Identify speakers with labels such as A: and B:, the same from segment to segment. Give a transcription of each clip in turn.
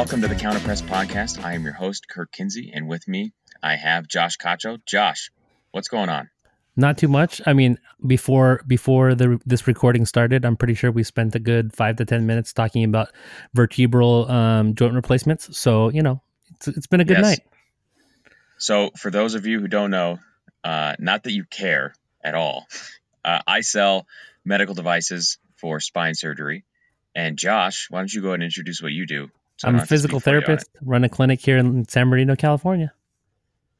A: Welcome to the Counterpress Podcast. I am your host, Kirk Kinsey, and with me I have Josh Cacho. Josh, what's going on?
B: Not too much. I mean, before before the this recording started, I'm pretty sure we spent a good five to ten minutes talking about vertebral um, joint replacements. So you know, it's, it's been a good yes. night.
A: So for those of you who don't know, uh, not that you care at all, uh, I sell medical devices for spine surgery. And Josh, why don't you go ahead and introduce what you do?
B: So I'm a physical therapist, run a clinic here in San Bernardino, California.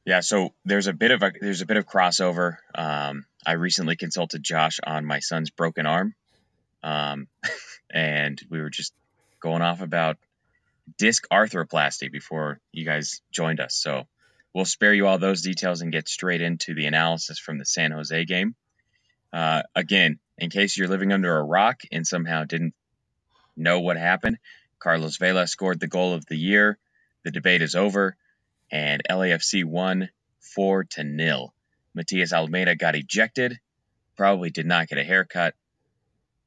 A: Yeah, so there's a bit of a there's a bit of crossover. Um, I recently consulted Josh on my son's broken arm, um, and we were just going off about disc arthroplasty before you guys joined us. So we'll spare you all those details and get straight into the analysis from the San Jose game. Uh, again, in case you're living under a rock and somehow didn't know what happened, Carlos Vela scored the goal of the year. The debate is over, and LAFC won four to nil. Matias Almeyda got ejected. Probably did not get a haircut,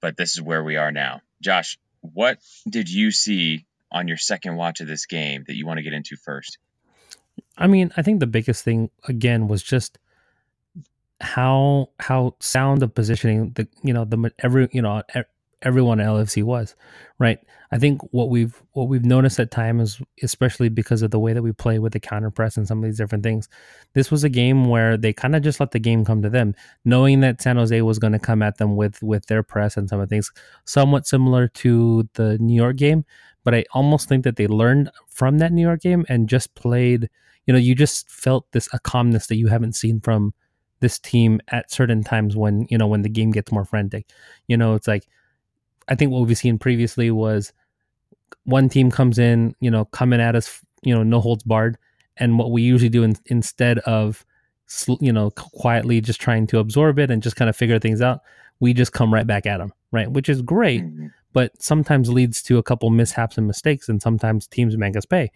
A: but this is where we are now. Josh, what did you see on your second watch of this game that you want to get into first?
B: I mean, I think the biggest thing again was just how how sound of positioning the you know the every you know everyone at LFC was, right? I think what we've what we've noticed at times, especially because of the way that we play with the counter press and some of these different things, this was a game where they kind of just let the game come to them, knowing that San Jose was going to come at them with with their press and some of the things, somewhat similar to the New York game. But I almost think that they learned from that New York game and just played. You know, you just felt this a calmness that you haven't seen from this team at certain times when you know when the game gets more frantic. You know, it's like I think what we've seen previously was one team comes in, you know, coming at us, you know, no holds barred, and what we usually do in, instead of, you know, quietly just trying to absorb it and just kind of figure things out, we just come right back at them, right? Which is great, mm-hmm. but sometimes leads to a couple mishaps and mistakes, and sometimes teams make us pay.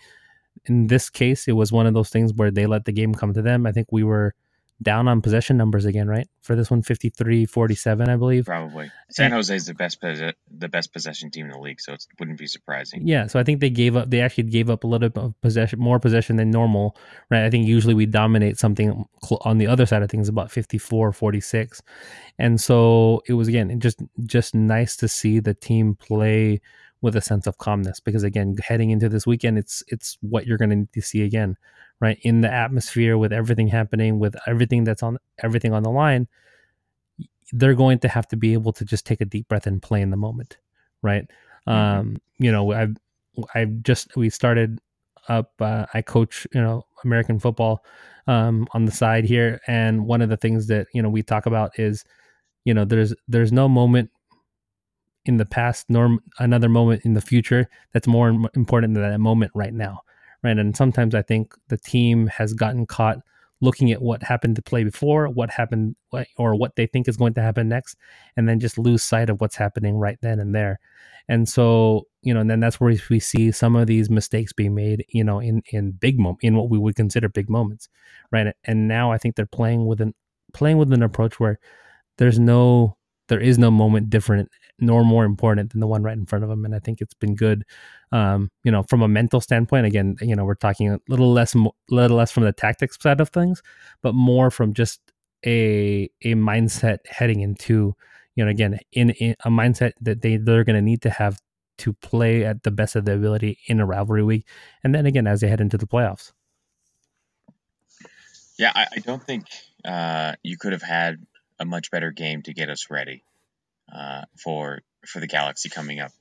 B: In this case, it was one of those things where they let the game come to them. I think we were down on possession numbers again, right? For this one, 53-47, I believe.
A: Probably. San Jose is the best the best possession team in the league, so it wouldn't be surprising.
B: Yeah, so I think they gave up. They actually gave up a little bit of possession, more possession than normal, right? I think usually we dominate something on the other side of things, about 54-46, and so it was again just just nice to see the team play with a sense of calmness because again, heading into this weekend, it's it's what you're going to need to see again right in the atmosphere with everything happening with everything that's on everything on the line they're going to have to be able to just take a deep breath and play in the moment right mm-hmm. um you know i've i've just we started up uh, i coach you know american football um on the side here and one of the things that you know we talk about is you know there's there's no moment in the past nor another moment in the future that's more important than that moment right now right? And sometimes I think the team has gotten caught looking at what happened to play before, what happened, or what they think is going to happen next, and then just lose sight of what's happening right then and there. And so, you know, and then that's where we see some of these mistakes being made, you know, in in big moment, in what we would consider big moments, right? And now I think they're playing with an playing with an approach where there's no there is no moment different nor more important than the one right in front of them. And I think it's been good, um, you know, from a mental standpoint. Again, you know, we're talking a little less, little less from the tactics side of things, but more from just a a mindset heading into, you know, again, in, in a mindset that they they're going to need to have to play at the best of their ability in a rivalry week, and then again as they head into the playoffs.
A: Yeah, I, I don't think uh, you could have had a much better game to get us ready uh, for for the Galaxy coming up.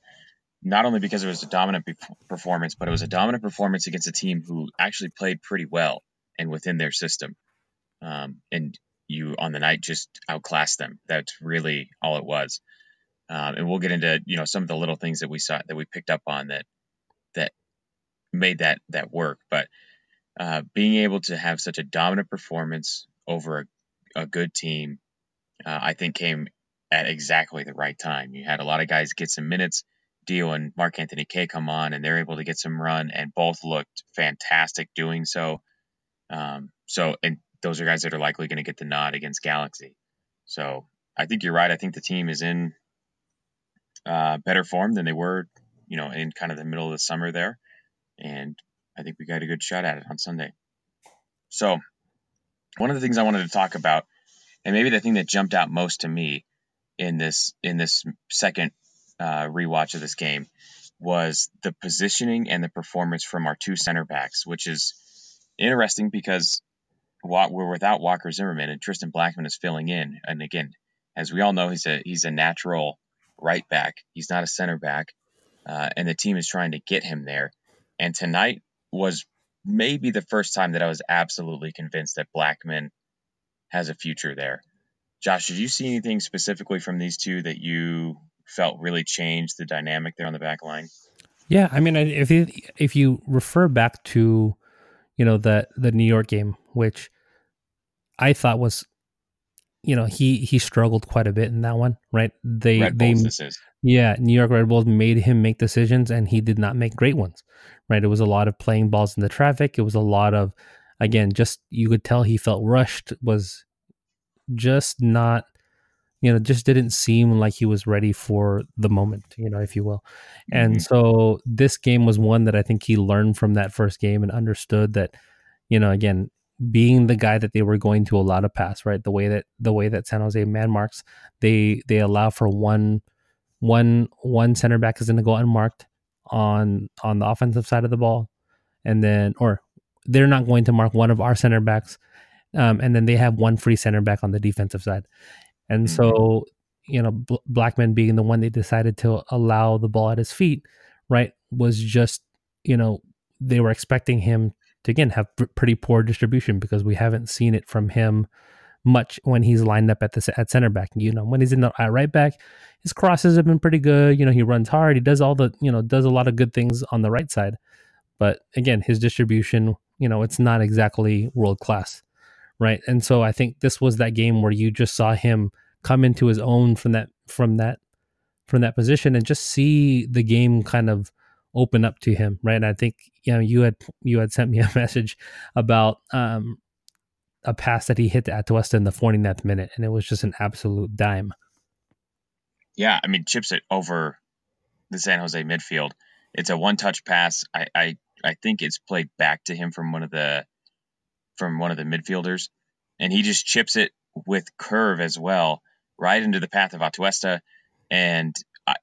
A: Not only because it was a dominant performance, but it was a dominant performance against a team who actually played pretty well and within their system. Um, and you on the night just outclassed them. That's really all it was. Um, and we'll get into you know some of the little things that we saw that we picked up on that that made that that work. But uh, being able to have such a dominant performance over a, a good team, uh, I think came at exactly the right time. You had a lot of guys get some minutes. Dio and Mark Anthony Kaye come on, and they're able to get some run, and both looked fantastic doing so. Um, so, and those are guys that are likely going to get the nod against Galaxy. So, I think you're right. I think the team is in uh, better form than they were, you know, in kind of the middle of the summer there. and I think we got a good shot at it on Sunday. So, one of the things I wanted to talk about, and maybe the thing that jumped out most to me in this in this second uh, rewatch of this game, was the positioning and the performance from our two center backs, which is interesting because we're without Walker Zimmerman and Tristan Blackmon is filling in. And again, as we all know, he's a he's a natural right back. He's not a center back, uh, and the team is trying to get him there. And tonight was maybe the first time that I was absolutely convinced that Blackmon has a future there. Josh, did you see anything specifically from these two that you felt really changed the dynamic there on the back line?
B: Yeah, I mean, if you, if you refer back to, you know, the the New York game, which I thought was, you know, he he struggled quite a bit in that one, right? They
A: Red
B: they yeah, New York Red Bulls made him make decisions, and he did not make great ones, right? It was a lot of playing balls in the traffic. It was a lot of, again, just you could tell he felt rushed. Was just not you know just didn't seem like he was ready for the moment you know if you will and mm-hmm. so this game was one that i think he learned from that first game and understood that you know again being the guy that they were going to allow to pass right the way that the way that san jose man marks they they allow for one one one center back is going to go unmarked on on the offensive side of the ball and then or they're not going to mark one of our center backs um, and then they have one free center back on the defensive side and mm-hmm. so, you know, B- Blackmon being the one they decided to allow the ball at his feet, right, was just, you know, they were expecting him to again have pr- pretty poor distribution because we haven't seen it from him much when he's lined up at the at center back. You know, when he's in the at right back, his crosses have been pretty good. You know, he runs hard. He does all the you know does a lot of good things on the right side, but again, his distribution, you know, it's not exactly world class right? And so I think this was that game where you just saw him come into his own from that from that from that position and just see the game kind of open up to him, right? And I think you know you had you had sent me a message about um, a pass that he hit to Atuesta in the 49th minute, and it was just an absolute dime.
A: Yeah, I mean, chips it over the San Jose midfield. It's a one-touch pass. I, I I think it's played back to him from one of the from one of the midfielders, and he just chips it with curve as well, right into the path of Atuesta. And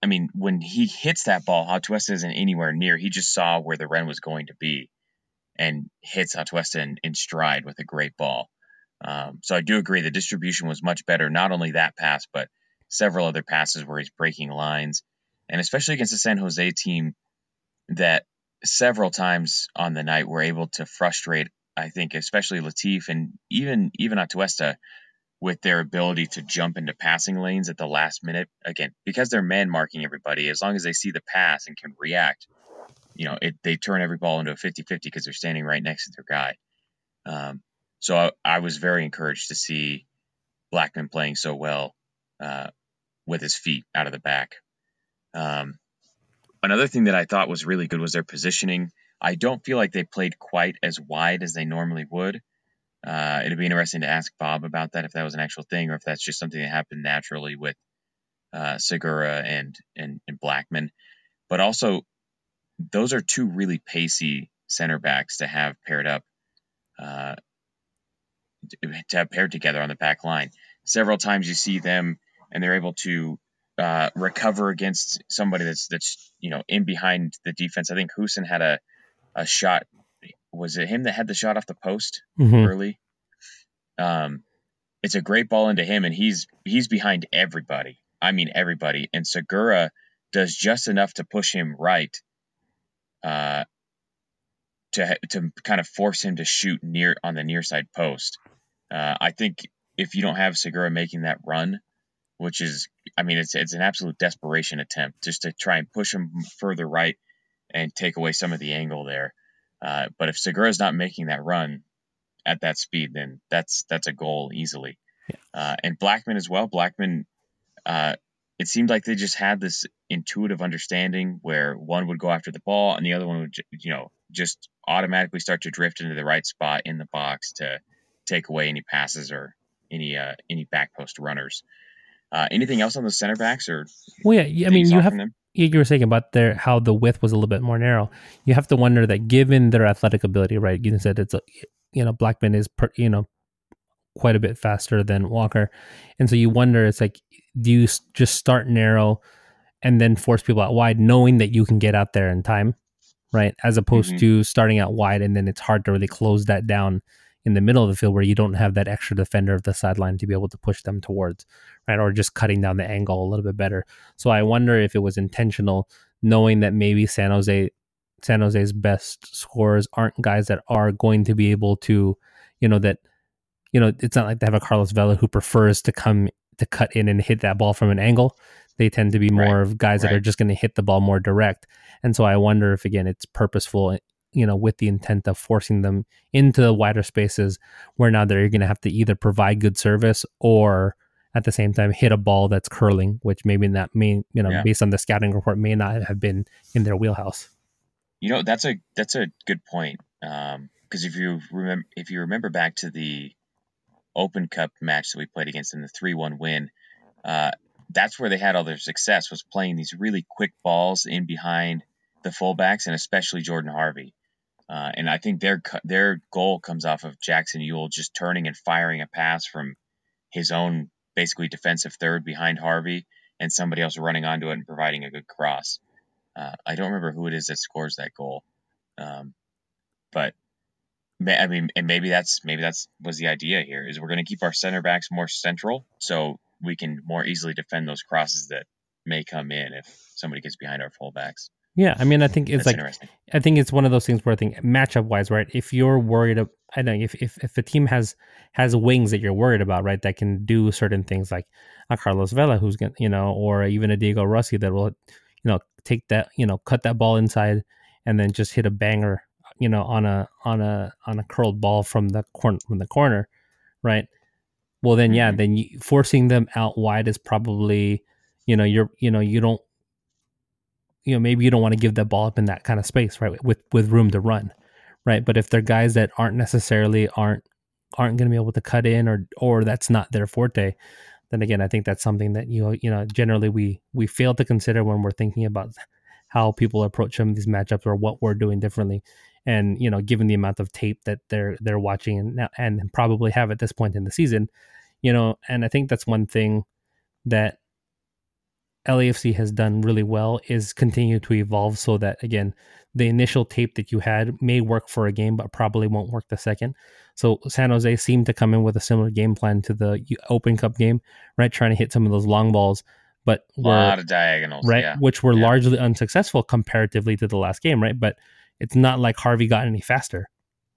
A: I mean, when he hits that ball, Atuesta isn't anywhere near. He just saw where the Ren was going to be and hits Atuesta in, in stride with a great ball. Um, so I do agree the distribution was much better. Not only that pass, but several other passes where he's breaking lines, and especially against the San Jose team that several times on the night were able to frustrate I think especially Latif and even even Atuesta with their ability to jump into passing lanes at the last minute. Again, because they're man marking everybody, as long as they see the pass and can react, you know, it, they turn every ball into a 50-50 because they're standing right next to their guy. Um, so I, I, was very encouraged to see Blackmon playing so well uh, with his feet out of the back. Um, another thing that I thought was really good was their positioning. I don't feel like they played quite as wide as they normally would. Uh, it'd be interesting to ask Bob about that if that was an actual thing or if that's just something that happened naturally with uh, Segura and, and and Blackmon. But also, those are two really pacey center backs to have paired up, uh, to have paired together on the back line. Several times you see them and they're able to uh, recover against somebody that's that's you know in behind the defense. I think Houston had a a shot. Was it him that had the shot off the post mm-hmm. early? Um, it's a great ball into him, and he's he's behind everybody. I mean everybody. And Segura does just enough to push him right, uh, to to kind of force him to shoot near on the near side post. Uh, I think if you don't have Segura making that run, which is, I mean, it's it's an absolute desperation attempt just to try and push him further right and take away some of the angle there. Uh, but if Segura's not making that run at that speed, then that's that's a goal easily. Yeah. Uh, and Blackmon as well. Blackmon, uh, it seemed like they just had this intuitive understanding where one would go after the ball and the other one would, you know, just automatically start to drift into the right spot in the box to take away any passes or any uh, any back post runners. Uh, anything else on the center backs or?
B: Well, yeah, I mean, you have you were saying about their how the width was a little bit more narrow. You have to wonder that given their athletic ability, right? You said it's a, you know Blackmon is per, you know quite a bit faster than Walker, and so you wonder it's like do you just start narrow and then force people out wide, knowing that you can get out there in time, right? As opposed mm-hmm. to starting out wide and then it's hard to really close that down in the middle of the field where you don't have that extra defender of the sideline to be able to push them towards, right? Or just cutting down the angle a little bit better. So I wonder if it was intentional, knowing that maybe San Jose, San Jose's best scorers aren't guys that are going to be able to, you know, that, you know, it's not like they have a Carlos Vela who prefers to come to cut in and hit that ball from an angle. They tend to be more right. of guys right. that are just going to hit the ball more direct. And so I wonder if again it's purposeful you know, with the intent of forcing them into the wider spaces where now they're going to have to either provide good service or at the same time hit a ball that's curling, which maybe that mean, you know, yeah. based on the scouting report, may not have been in their wheelhouse.
A: You know, that's a that's a good point. Because um, if you remember, if you remember back to the Open Cup match that we played against in the three-one win, uh, that's where they had all their success was playing these really quick balls in behind the fullbacks and especially Jordan Harvey. Uh, and I think their their goal comes off of Jackson Yueill just turning and firing a pass from his own basically defensive third behind Harvey and somebody else running onto it and providing a good cross. Uh, I don't remember who it is that scores that goal, um, but I mean, and maybe that's maybe that's was the idea here is we're going to keep our center backs more central so we can more easily defend those crosses that may come in if somebody gets behind our fullbacks.
B: Yeah, I mean, I think it's That's like I think it's one of those things where I think matchup wise, right? If you're worried, of, I know if, if if a team has has wings that you're worried about, right, that can do certain things like a Carlos Vela, who's gonna, you know, or even a Diego Rossi that will, you know, take that, you know, cut that ball inside and then just hit a banger, you know, on a on a on a curled ball from the corner from the corner, right? Well, then yeah, mm-hmm. then you, forcing them out wide is probably, you know, you're you know you don't you know maybe you don't want to give that ball up in that kind of space right with with room to run right? But if they're guys that aren't necessarily aren't aren't going to be able to cut in or or that's not their forte then again i think that's something that you you know generally we we fail to consider when we're thinking about how people approach some of these matchups or what we're doing differently. And you know given the amount of tape that they're they're watching and and probably have at this point in the season you know and i think that's one thing that LAFC has done really well is continue to evolve so that again the initial tape that you had may work for a game but probably won't work the second. So San Jose seemed to come in with a similar game plan to the Open Cup game, right? Trying to hit some of those long balls, but
A: a lot of diagonals,
B: right?
A: Yeah.
B: Which were
A: yeah.
B: largely unsuccessful comparatively to the last game, right? But it's not like Harvey got any faster,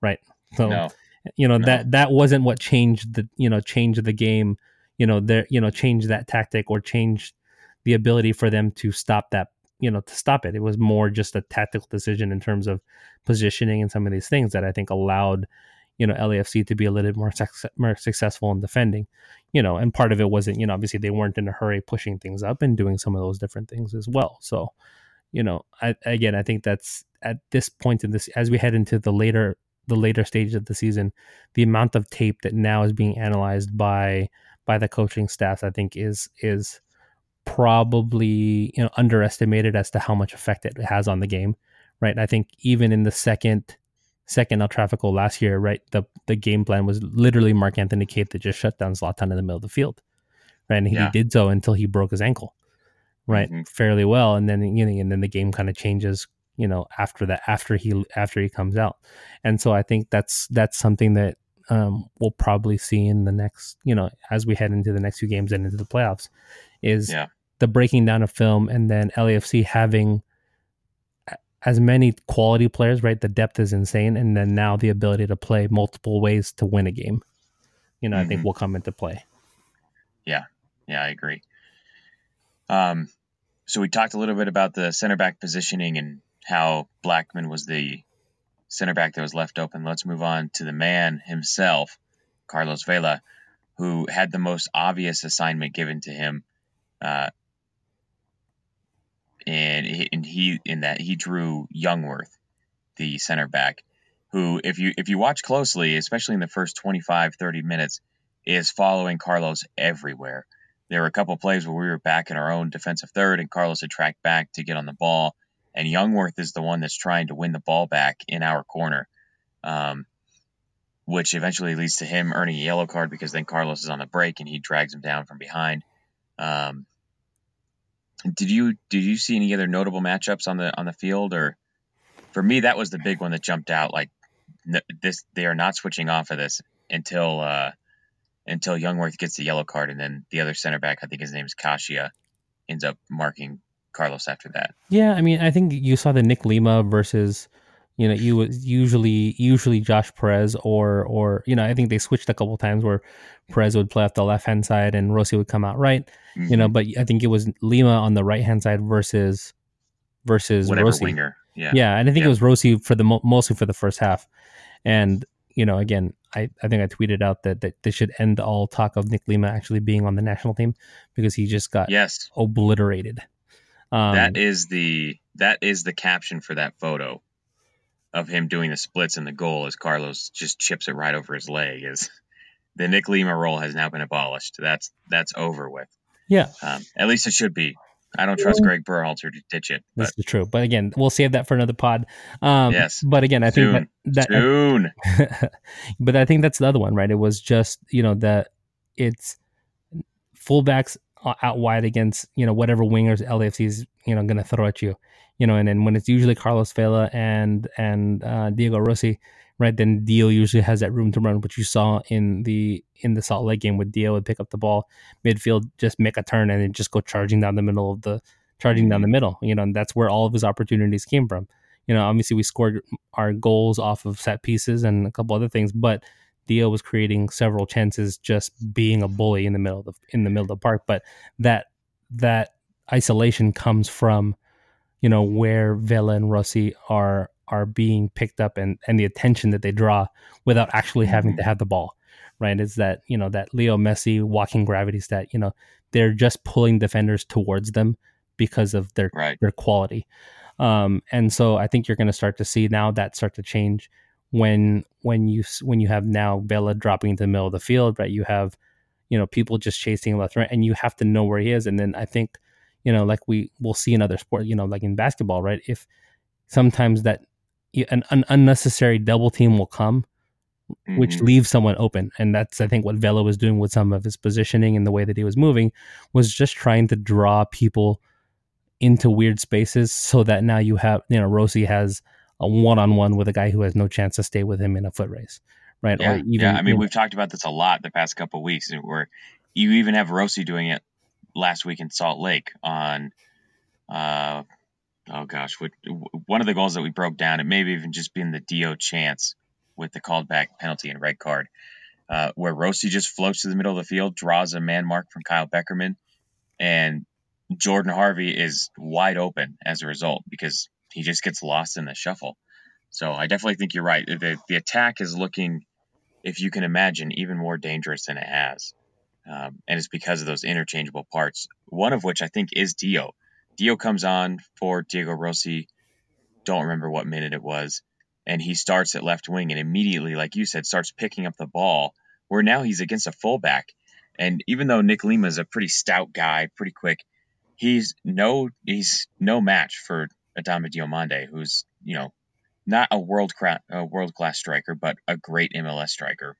B: right? So no. you know no. that that wasn't what changed the you know changed the game. You know there you know changed that tactic or changed the ability for them to stop that you know to stop it. It was more just a tactical decision in terms of positioning and some of these things that i think allowed you know LAFC to be a little bit more, more successful in defending you know and part of it wasn't you know obviously they weren't in a hurry pushing things up and doing some of those different things as well. So you know I, again i think that's at this point in this as we head into the later the later stages of the season the amount of tape that now is being analyzed by by the coaching staff i think is is probably you know underestimated as to how much effect it has on the game, right? I think even in the second second El Trafico last year, right, the the game plan was literally Mark Anthony Kaye that just shut down Zlatan in the middle of the field, right? And yeah. he did so until he broke his ankle, right, mm-hmm. fairly well, and then you know, and then the game kind of changes, you know, after that, after he after he comes out, and so I think that's that's something that um, we'll probably see in the next, you know, as we head into the next few games and into the playoffs, is yeah the breaking down of film and then LAFC having as many quality players, right? The depth is insane. And then now the ability to play multiple ways to win a game, you know, mm-hmm. I think mm-hmm. will come into play.
A: Yeah. Yeah, I agree. Um, so we talked a little bit about the center back positioning and how Blackmon was the center back that was left open. Let's move on to the man himself, Carlos Vela, who had the most obvious assignment given to him uh, and and he in that he drew Jungwirth, the center back, who if you if you watch closely, especially in the first 25 30 minutes, is following Carlos everywhere. there were a couple plays where we were back in our own defensive third, and Carlos had tracked back to get on the ball, and Jungwirth is the one that's trying to win the ball back in our corner, um, which eventually leads to him earning a yellow card because then Carlos is on the break and he drags him down from behind. Um, did you did you see any other notable matchups on the on the field, or for me that was the big one that jumped out? Like this, they are not switching off of this until. Uh, until Jungwirth gets the yellow card, and then the other center back, I think his name is Kashia, ends up marking Carlos after that.
B: Yeah, I mean, I think you saw the Nick Lima versus, you know, you was usually usually Josh Perez or or you know, I think they switched a couple times where Perez would play off the left hand side and Rossi would come out right, mm-hmm. you know, mm-hmm. but I think it was Lima on the right hand side versus versus
A: Whatever
B: Rossi.
A: winger. Yeah,
B: yeah, and I think
A: yeah.
B: it was Rossi for the mostly for the first half, and you know, again, I, I think I tweeted out that, that they should end all talk of Nick Lima actually being on the national team because he just got
A: yes
B: obliterated.
A: Um, that is the that is the caption for that photo of him doing the splits and the goal as Carlos just chips it right over his leg. Is the Nick Lima role has now been abolished? That's that's over with.
B: Yeah,
A: um, at least it should be. I don't trust Greg Berhalter to ditch it.
B: But. This is true, but again, we'll save that for another pod. Um,
A: yes,
B: but again, I
A: soon.
B: think that, that
A: soon.
B: but I think that's the other one, right? It was just you know that it's fullbacks out wide against you know whatever wingers LAFC is you know going to throw at you, you know, and then when it's usually Carlos Vela and and uh, Diego Rossi, right? Then Dio usually has that room to run, which you saw in the in the Salt Lake game with Dio would pick up the ball midfield, just make a turn and then just go charging down the middle of the charging down the mm-hmm. middle. You know, and that's where all of his opportunities came from. You know, obviously we scored our goals off of set pieces and a couple other things, but Dio was creating several chances just being a bully in the middle of the, in the middle of the park. But that that isolation comes from, you know, where Vela and Rossi are are being picked up and and the attention that they draw without actually having mm-hmm. to have the ball right is that you know that leo messi walking gravity stat you know they're just pulling defenders towards them because of their
A: right.
B: their quality um, and so i think you're going to start to see now that start to change when when you when you have now Vela dropping into the middle of the field right you have you know people just chasing left right and you have to know where he is and then i think you know like we will see in other sport you know like in basketball right if sometimes that an, an unnecessary double team will come, mm-hmm. which leaves someone open. And that's, I think, what Vela was doing with some of his positioning and the way that he was moving was just trying to draw people into weird spaces so that now you have, you know, Rossi has a one on one with a guy who has no chance to stay with him in a foot race. Right.
A: Yeah. Even, yeah. I mean, we've know, talked about this a lot the past couple weeks where you even have Rossi doing it last week in Salt Lake on, uh, oh gosh, what, one of the goals that we broke down, it may have even just been the Dio chance with the called back penalty and red card, uh, where Rossi just floats to the middle of the field, draws a man mark from Kyle Beckerman, and Jordan Harvey is wide open as a result because he just gets lost in the shuffle. So I definitely think you're right. The, the attack is looking, if you can imagine, even more dangerous than it has. Um, and it's because of those interchangeable parts, one of which I think is Dio. Dio comes on for Diego Rossi. Don't remember what minute it was. And he starts at left wing and immediately, like you said, starts picking up the ball. Where now he's against a fullback. And even though Nick Lima is a pretty stout guy, pretty quick, he's no he's no match for Adama Diomande, who's, you know, not a world cra- a world class striker, but a great MLS striker.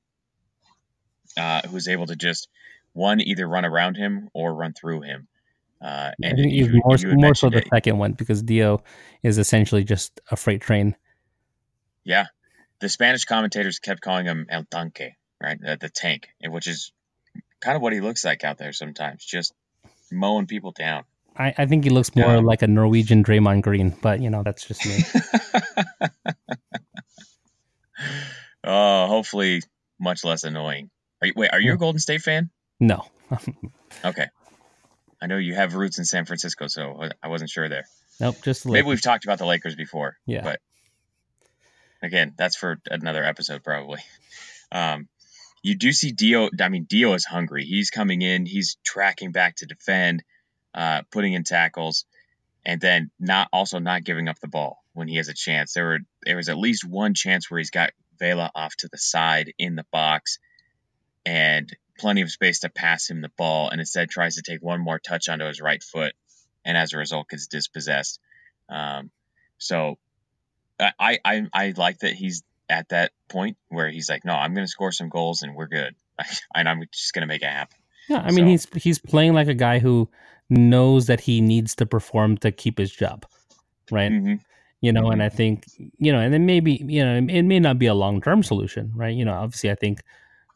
A: Uh, who's able to just one either run around him or run through him. Uh, and
B: I think you, more, more so the second one because Dio is essentially just a freight train.
A: Yeah, the Spanish commentators kept calling him El Tanque, right? The, the tank, which is kind of what he looks like out there sometimes, just mowing people down.
B: I, I think he looks more yeah. like a Norwegian Draymond Green, but you know that's just me.
A: oh, hopefully much less annoying. Are you, wait, are you a Golden State fan?
B: No.
A: okay. I know you have roots in San Francisco, so I wasn't sure there.
B: Nope, just
A: maybe we've talked about the Lakers before.
B: Yeah,
A: but again, that's for another episode probably. Um, you do see Dio. I mean, Dio is hungry. He's coming in. He's tracking back to defend, uh, putting in tackles, and then not also not giving up the ball when he has a chance. There were there was at least one chance where he's got Vela off to the side in the box, and plenty of space to pass him the ball, and instead tries to take one more touch onto his right foot, and as a result gets dispossessed. Um, so I, I I like that he's at that point where he's like, no, I'm going to score some goals and we're good, and I'm just going to make it happen.
B: Yeah, I mean so. he's he's playing like a guy who knows that he needs to perform to keep his job, right? Mm-hmm. You know, mm-hmm. and I think you know, and then maybe you know, it may not be a long term solution, right? You know, obviously, I think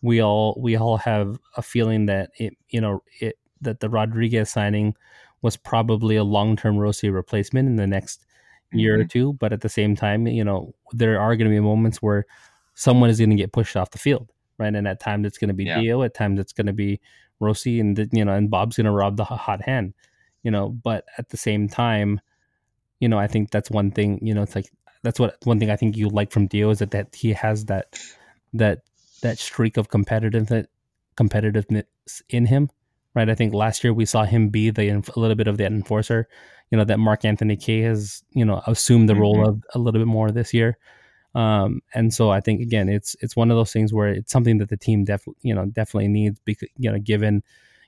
B: we all we all have a feeling that it you know it that the Rodriguez signing was probably a long term Rossi replacement in the next year mm-hmm. or two. But at the same time, you know, there are going to be moments where someone is going to get pushed off the field, right? And at times it's going to be yeah. Dio, at times it's going to be Rossi, and you know, and Bob's going to rob the hot hand, you know. But at the same time, you know, I think that's one thing. You know, it's like that's what one thing I think you like from Dio is that that he has that that that streak of competitiveness competitiveness in him, right? I think last year we saw him be the a little bit of that enforcer, you know, that Mark Anthony Kaye has you know assumed the mm-hmm. role of a little bit more this year. Um, and so I think again, it's it's one of those things where it's something that the team definitely you know definitely needs because you know given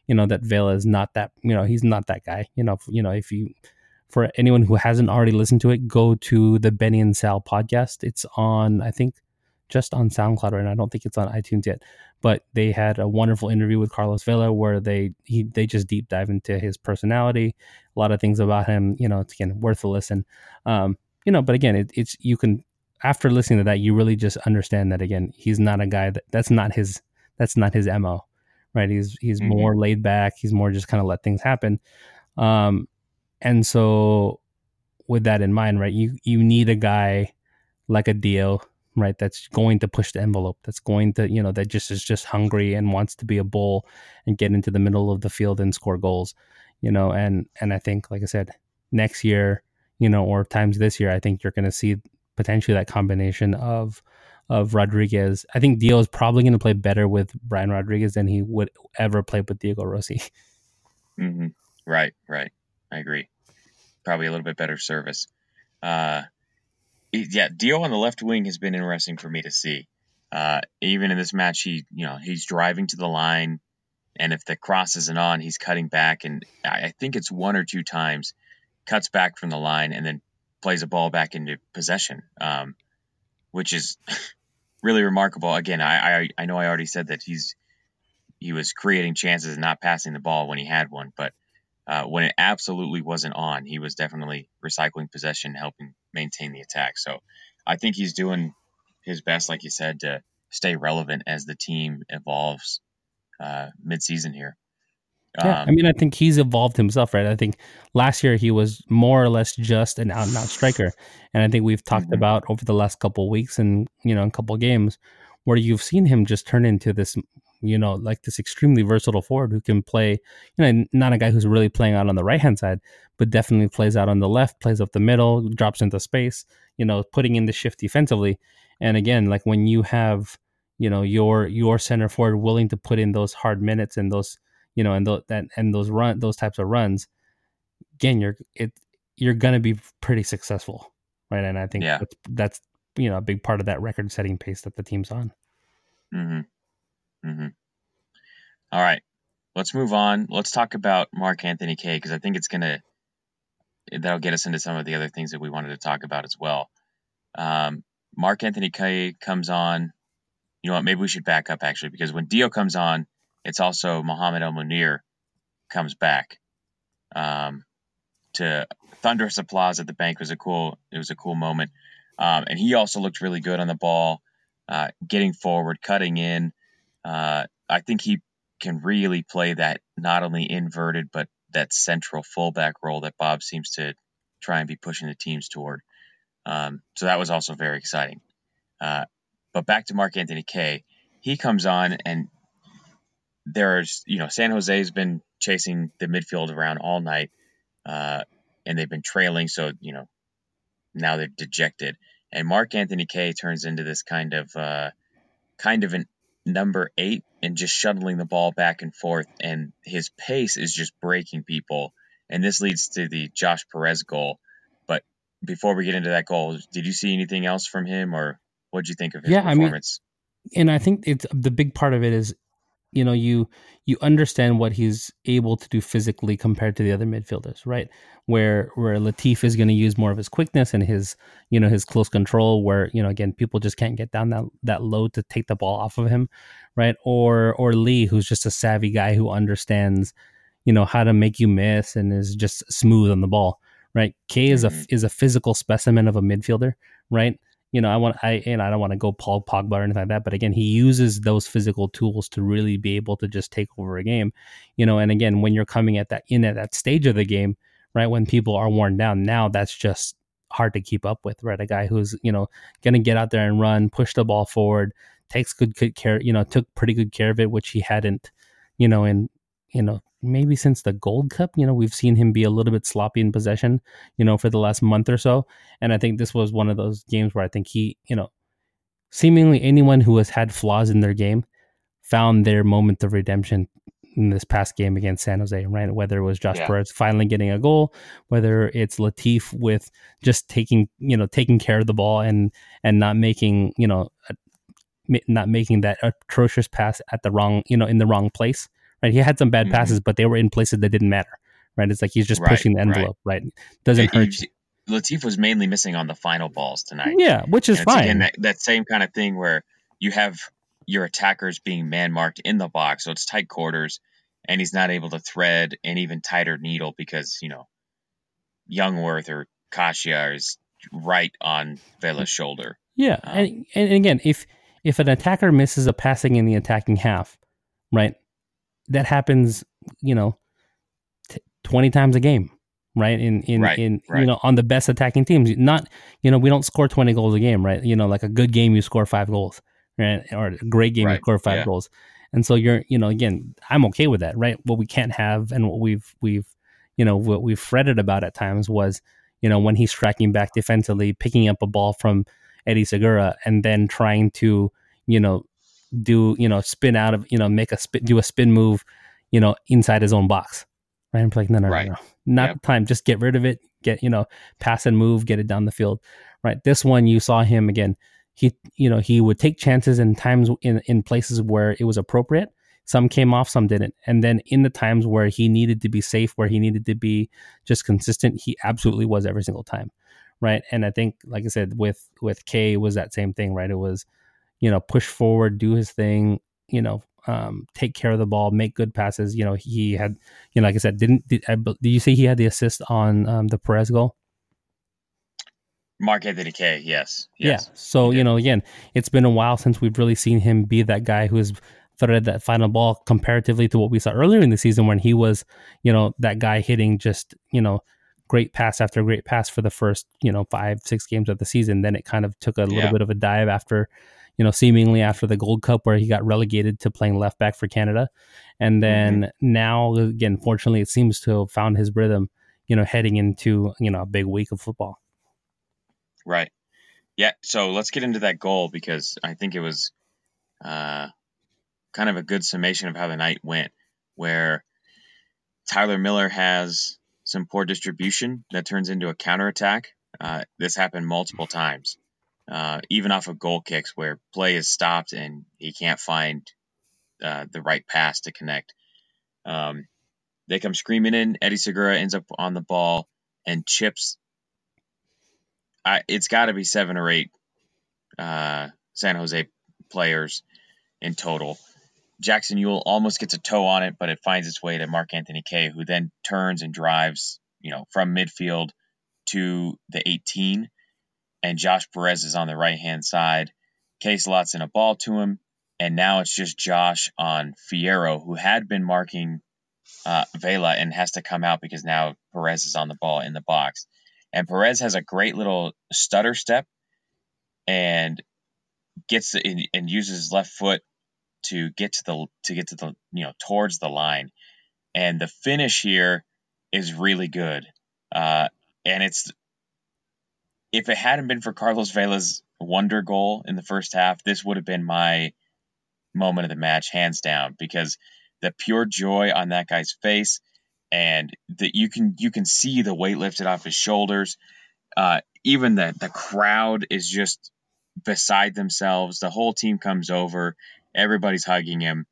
B: you know that Vela is not that you know he's not that guy. You know you know if you for anyone who hasn't already listened to it, go to the Benny and Sal podcast. It's on I think just on SoundCloud right now. I don't think it's on iTunes yet, but they had a wonderful interview with Carlos Vela where they he they just deep dive into his personality, a lot of things about him. You know, it's again worth a listen. Um, you know, but again, it, it's you can after listening to that, you really just understand that again, he's not a guy that that's not his that's not his mo, right? He's he's mm-hmm. more laid back. He's more just kind of let things happen. Um, and so with that in mind, right, you you need a guy like a deal, right, that's going to push the envelope, that's going to you know that just is just hungry and wants to be a bull and get into the middle of the field and score goals, you know, and and I think like I said, next year you know, or times this year, I think you're going to see potentially that combination of of Rodriguez. I think Dio is probably going to play better with Brian Rodriguez than he would ever play with Diego Rossi.
A: Mm-hmm. Right, right. I agree. Probably a little bit better service. Uh, yeah, Dio on the left wing has been interesting for me to see. Uh, even in this match, he you know he's driving to the line, and if the cross isn't on, he's cutting back, and I think it's one or two times cuts back from the line and then plays a ball back into possession, um, which is really remarkable. Again, I, I, I know I already said that he's he was creating chances and not passing the ball when he had one, but uh, when it absolutely wasn't on, he was definitely recycling possession, helping maintain the attack. So I think he's doing his best, like you said, to stay relevant as the team evolves uh, mid-season here.
B: Yeah, um, I mean, I think he's evolved himself, right? I think last year he was more or less just an out and out striker, and I think we've talked mm-hmm. about over the last couple weeks and you know, a couple games where you've seen him just turn into this, you know, like this extremely versatile forward who can play. You know, not a guy who's really playing out on the right hand side, but definitely plays out on the left, plays up the middle, drops into space. You know, putting in the shift defensively, and again, like when you have you know your your center forward willing to put in those hard minutes and those you know, and th- that and those run those types of runs, again, you're it you're gonna be pretty successful, right? And I think yeah. that's, that's you know a big part of that record setting pace that the team's on.
A: Mm-hmm. Mm-hmm. All right, let's move on. Let's talk about Mark Anthony Kaye because I think it's gonna that'll get us into some of the other things that we wanted to talk about as well. Um, Mark Anthony Kaye comes on. You know what? Maybe we should back up actually because when Dio comes on, it's also Mohamed El Munir comes back. Um, to thunderous applause at the Banc was a cool. It was a cool moment, um, and he also looked really good on the ball, uh, getting forward, cutting in. Uh, I think he can really play that not only inverted but that central fullback role that Bob seems to try and be pushing the teams toward. Um, so that was also very exciting. Uh, but back to Mark Anthony Kaye, he comes on and there's you know San Jose's been chasing the midfield around all night, uh, and they've been trailing. So you know now they're dejected, and Mark Anthony Kaye turns into this kind of uh, kind of an number eight and just shuttling the ball back and forth, and his pace is just breaking people, and this leads to the Josh Perez goal. But before we get into that goal, did you see anything else from him, or what did you think of his yeah, performance?
B: I mean, and I think it's the big part of it is you know you you understand what he's able to do physically compared to the other midfielders, right? Where where Latif is going to use more of his quickness and his you know his close control, where you know again people just can't get down that that low to take the ball off of him, right? Or or Lee, who's just a savvy guy who understands you know how to make you miss and is just smooth on the ball, right? Kaye is mm-hmm. a is a physical specimen of a midfielder, right? You know, I want I and I don't want to go Paul Pogba or anything like that, but again, he uses those physical tools to really be able to just take over a game, you know. And again, when you're coming at that in at that stage of the game, right, when people are worn down, now that's just hard to keep up with, right? A guy who's you know to get out there and run, push the ball forward, takes good, good care, you know, took pretty good care of it, which he hadn't, you know, in you know maybe since the Gold Cup. You know, we've seen him be a little bit sloppy in possession, you know, for the last month or so. And I think this was one of those games where I think he, you know, seemingly anyone who has had flaws in their game found their moment of redemption in this past game against San Jose, right? Whether it was Josh yeah. Perez finally getting a goal, whether it's Latif with just taking, you know, taking care of the ball and and not making, you know, not making that atrocious pass at the wrong, you know, in the wrong place right? He had some bad mm-hmm. passes, but they were in places that didn't matter, right? It's like he's just right, pushing the envelope, right? right? Doesn't hurt.
A: Latif was mainly missing on the final balls tonight.
B: Yeah, which is fine. Again,
A: that, that same kind of thing where you have your attackers being man marked in the box, so it's tight quarters, and he's not able to thread an even tighter needle because you know Jungwirth or Kashia is right on Vela's shoulder.
B: Yeah, um, and, and again, if if an attacker misses a passing in the attacking half, right, that happens, you know, t- 20 times a game, right? In in right, in right. you know, on the best attacking teams. Not, you know, we don't score 20 goals a game, right? You know, like a good game you score 5 goals, right? Or a great game right. you score 5 yeah. goals. And so you're, you know, again, I'm okay with that, right? What we can't have and what we've we've you know, what we've fretted about at times was, you know, when he's tracking back defensively, picking up a ball from Eddie Segura and then trying to, you know, do you know spin out of you know make a spin do a spin move you know inside his own box right? I'm like no no right. no, no not yep. time. Just get rid of it. Get you know pass and move get it down the field right? This one you saw him again. He you know he would take chances in times in in places where it was appropriate. Some came off some didn't. And then in the times where he needed to be safe where he needed to be just consistent he absolutely was every single time right? And i think like i said with with Kaye was that same thing right? It was you know, push forward, do his thing, you know, um, take care of the ball, make good passes. You know, he had, you know, like I said, didn't did, I, did you see he had the assist on um, the Perez goal?
A: Mark Anthony Kaye, yes, yes.
B: Yeah. So you know, again, it's been a while since we've really seen him be that guy who has threaded that final ball comparatively to what we saw earlier in the season when he was, you know, that guy hitting just, you know, great pass after great pass for the first, you know, five, six games of the season. Then it kind of took a little yeah. bit of a dive after you know, seemingly after the Gold Cup where he got relegated to playing left back for Canada. And then mm-hmm. now, again, fortunately, it seems to have found his rhythm, you know, heading into, you know, a big week of football.
A: Right. Yeah. So let's get into that goal because I think it was uh, kind of a good summation of how the night went, where Tyler Miller has some poor distribution that turns into a counterattack. Uh, this happened multiple times uh, even off of goal kicks where play is stopped and he can't find uh, the right pass to connect. Um, they come screaming in. Eddie Segura ends up on the ball and chips. I, it's got to be seven or eight uh, San Jose players in total. Jackson Yueill almost gets a toe on it, but it finds its way to Mark Anthony Kaye, who then turns and drives, you know, from midfield to the 18 and Josh Perez is on the right hand side. Kaye slots in a ball to him, and now it's just Josh on Fierro, who had been marking uh, Vela and has to come out because now Perez is on the ball in the box. And Perez has a great little stutter step and gets in, and uses his left foot to get to the to get to the you know towards the line. And the finish here is really good. Uh, and it's if it hadn't been for Carlos Vela's wonder goal in the first half, this would have been my moment of the match, hands down, because the pure joy on that guy's face and that you can you can see the weight lifted off his shoulders. Uh, even the the crowd is just beside themselves. The whole team comes over, everybody's hugging him.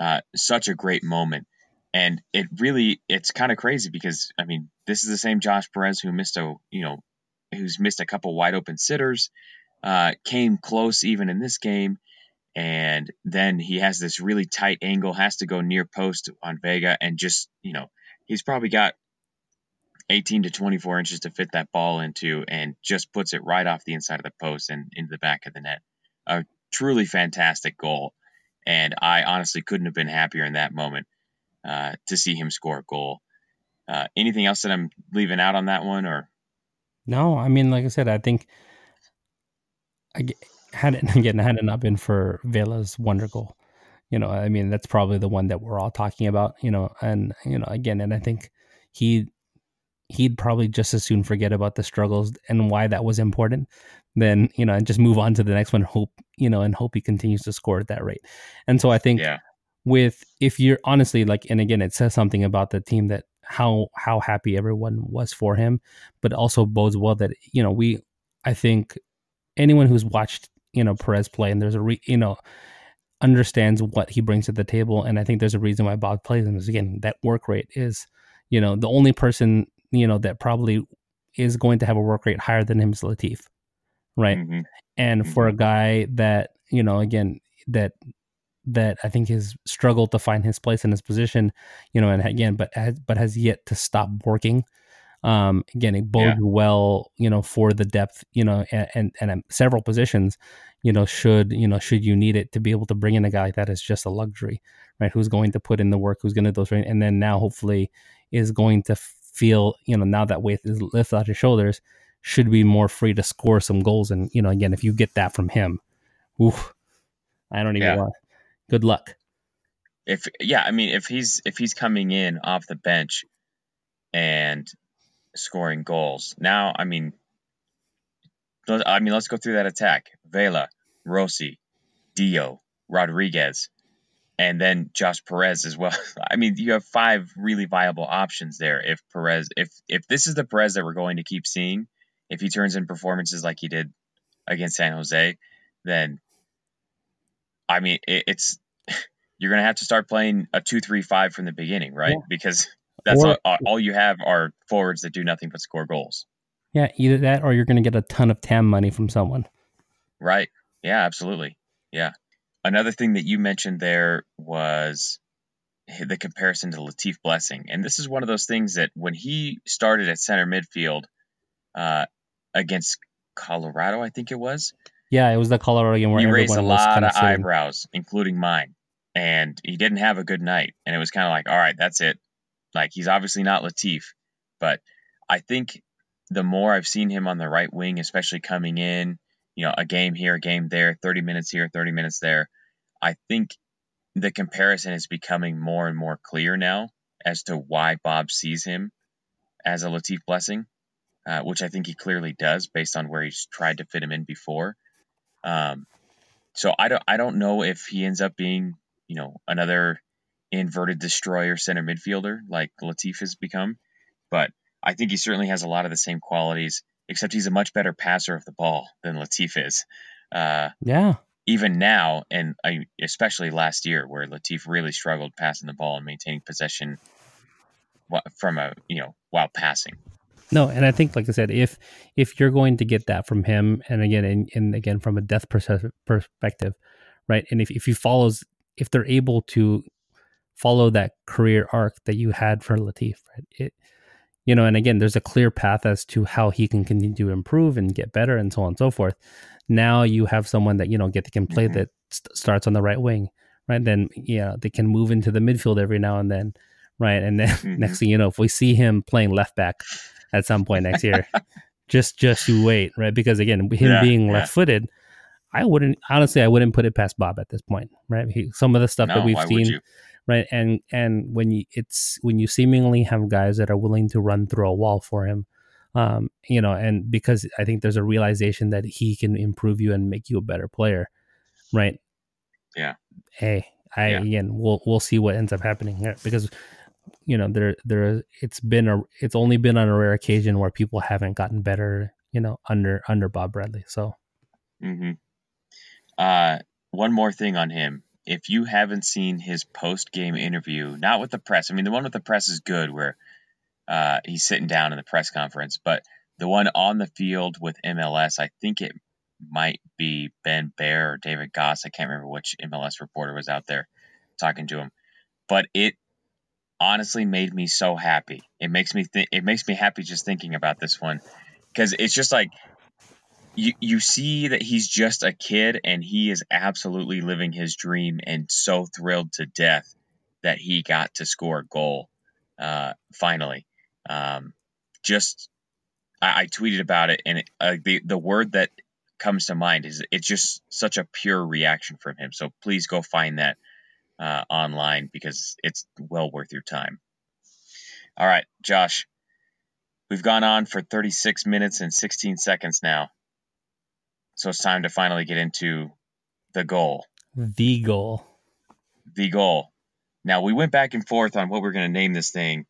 A: uh, such a great moment. And it really, it's kind of crazy because, I mean, this is the same Josh Perez who missed a, you know, who's missed a couple wide open sitters, uh, came close even in this game. And then he has this really tight angle, has to go near post on Vega, and just, you know, he's probably got 18 to 24 inches to fit that ball into and just puts it right off the inside of the post and into the back of the net. A truly fantastic goal. And I honestly couldn't have been happier in that moment uh, to see him score a goal. Uh, anything else that I'm leaving out on that one, or
B: no? I mean, like I said, I think I had it again had it not been for Vela's wonder goal, you know, I mean, that's probably the one that we're all talking about, you know, and you know, again, and I think he he'd probably just as soon forget about the struggles and why that was important then you know and just move on to the next one hope you know and hope he continues to score at that rate and so i think
A: yeah.
B: with if you're honestly like and again it says something about the team that how how happy everyone was for him but also bodes well that you know we i think anyone who's watched you know perez play and there's a re, you know understands what he brings to the table and i think there's a reason why bob plays him is again that work rate is you know the only person you know, that probably is going to have a work rate higher than him is Latif, right? Mm-hmm. And mm-hmm. for a guy that you know, again, that that I think has struggled to find his place in his position, you know, and again, but has, but has yet to stop working. Um, again, it bodes yeah. well, you know, for the depth, you know, and, and, and um, several positions, you know, should you know, should you need it to be able to bring in a guy like that is just a luxury, right? Who's going to put in the work, who's going to do those, and then now hopefully is going to feel, you know, now that weight is lifted off your shoulders, should be more free to score some goals. And, you know, again, if you get that from him, oof, I don't even yeah. want good luck.
A: If yeah, I mean if he's if he's coming in off the bench and scoring goals. Now, I mean I mean let's go through that attack. Vela, Rossi, Dio, Rodriguez and then Josh Perez as well. I mean, you have five really viable options there. If Perez, if if this is the Perez that we're going to keep seeing, if he turns in performances like he did against San Jose, then I mean, it, it's you're going to have to start playing a two-three-five from the beginning, right? Yeah. Because that's or, all, all you have are forwards that do nothing but score goals.
B: Yeah, either that or you're going to get a ton of TAM money from someone.
A: Right. Yeah, absolutely. Yeah. Another thing that you mentioned there was the comparison to Latif Blessing. And this is one of those things that when he started at center midfield uh, against Colorado, I think it was.
B: Yeah, it was the Colorado game where
A: he raised a lot of eyebrows, including mine. And he didn't have a good night. And it was kind of like, all right, that's it. Like, he's obviously not Latif. But I think the more I've seen him on the right wing, especially coming in, you know, a game here, a game there, 30 minutes here, 30 minutes there. I think the comparison is becoming more and more clear now as to why Bob sees him as a Latif Blessing, uh, which I think he clearly does based on where he's tried to fit him in before. Um, so I don't I don't know if he ends up being you know another inverted destroyer center midfielder like Latif has become, but I think he certainly has a lot of the same qualities except he's a much better passer of the ball than Latif is. Uh,
B: yeah.
A: Even now, and I, especially last year, where Latif really struggled passing the ball and maintaining possession from a you know while passing.
B: No, and I think, like I said, if if you're going to get that from him, and again, and, and again from a death perspective, right? And if if he follows, if they're able to follow that career arc that you had for Latif, right? It you know, and again, there's a clear path as to how he can continue to improve and get better and so on and so forth. Now you have someone that, you know, get can play mm-hmm. that st- starts on the right wing, right? Then, yeah, they can move into the midfield every now and then, right? And then mm-hmm. next thing you know, if we see him playing left back at some point next year, just just you wait, right? Because again, him yeah, being yeah. left footed, I wouldn't honestly, I wouldn't put it past Bob at this point, right? He, some of the stuff no, that we've seen, right? And and when you it's when you seemingly have guys that are willing to run through a wall for him, um, you know, and because I think there's a realization that he can improve you and make you a better player, right?
A: Yeah.
B: Hey, I yeah. again, we'll we'll see what ends up happening here because you know there there it's been a it's only been on a rare occasion where people haven't gotten better, you know, under under Bob Bradley. So.
A: Hmm. Uh, one more thing on him if you haven't seen his post game interview, not with the press. I mean, the one with the press is good, where uh, he's sitting down in the press conference, but the one on the field with MLS, I think it might be Ben Bear or David Gass. I can't remember which MLS reporter was out there talking to him, but it honestly made me so happy. It makes me think. It makes me happy just thinking about this one because it's just like you you see that he's just a kid and he is absolutely living his dream and so thrilled to death that he got to score a goal uh, finally. Um, just I, I, tweeted about it and it, uh, the the word that comes to mind is it's just such a pure reaction from him. So please go find that uh, online because it's well worth your time. All right, Josh, we've gone on for 36 minutes and 16 seconds now. So it's time to finally get into the goal.
B: The goal.
A: The goal. Now we went back and forth on what we are going to name this thing,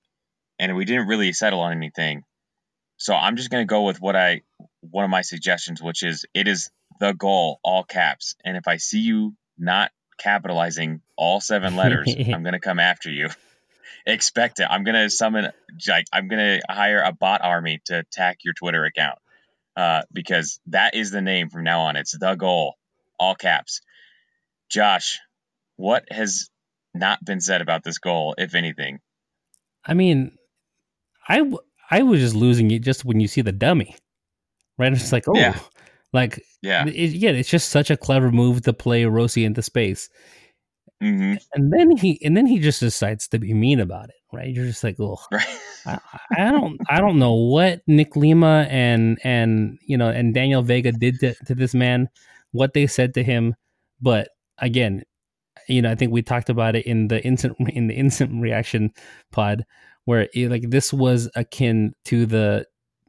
A: and we didn't really settle on anything. So I'm just going to go with what I one of my suggestions, which is it is the goal, all caps. And if I see you not capitalizing all seven letters, I'm going to come after you. Expect it. I'm going to summon, like, I'm going to hire a bot army to attack your Twitter account uh, because that is the name from now on. It's the goal, all caps. Josh, what has not been said about this goal, if anything?
B: I mean, I I was just losing it just when you see the dummy, right? It's just like, oh, yeah. like, yeah, it, yeah, it's just such a clever move to play Rossi into space. Mm-hmm. And then he and then he just decides to be mean about it, right? You're just like, oh, right. I, I, don't, I don't know what Nick Lima and and you know and Daniel Vega did to, to this man, what they said to him, but again, you know, I think we talked about it in the instant in the instant reaction pod, where it, like this was akin to the,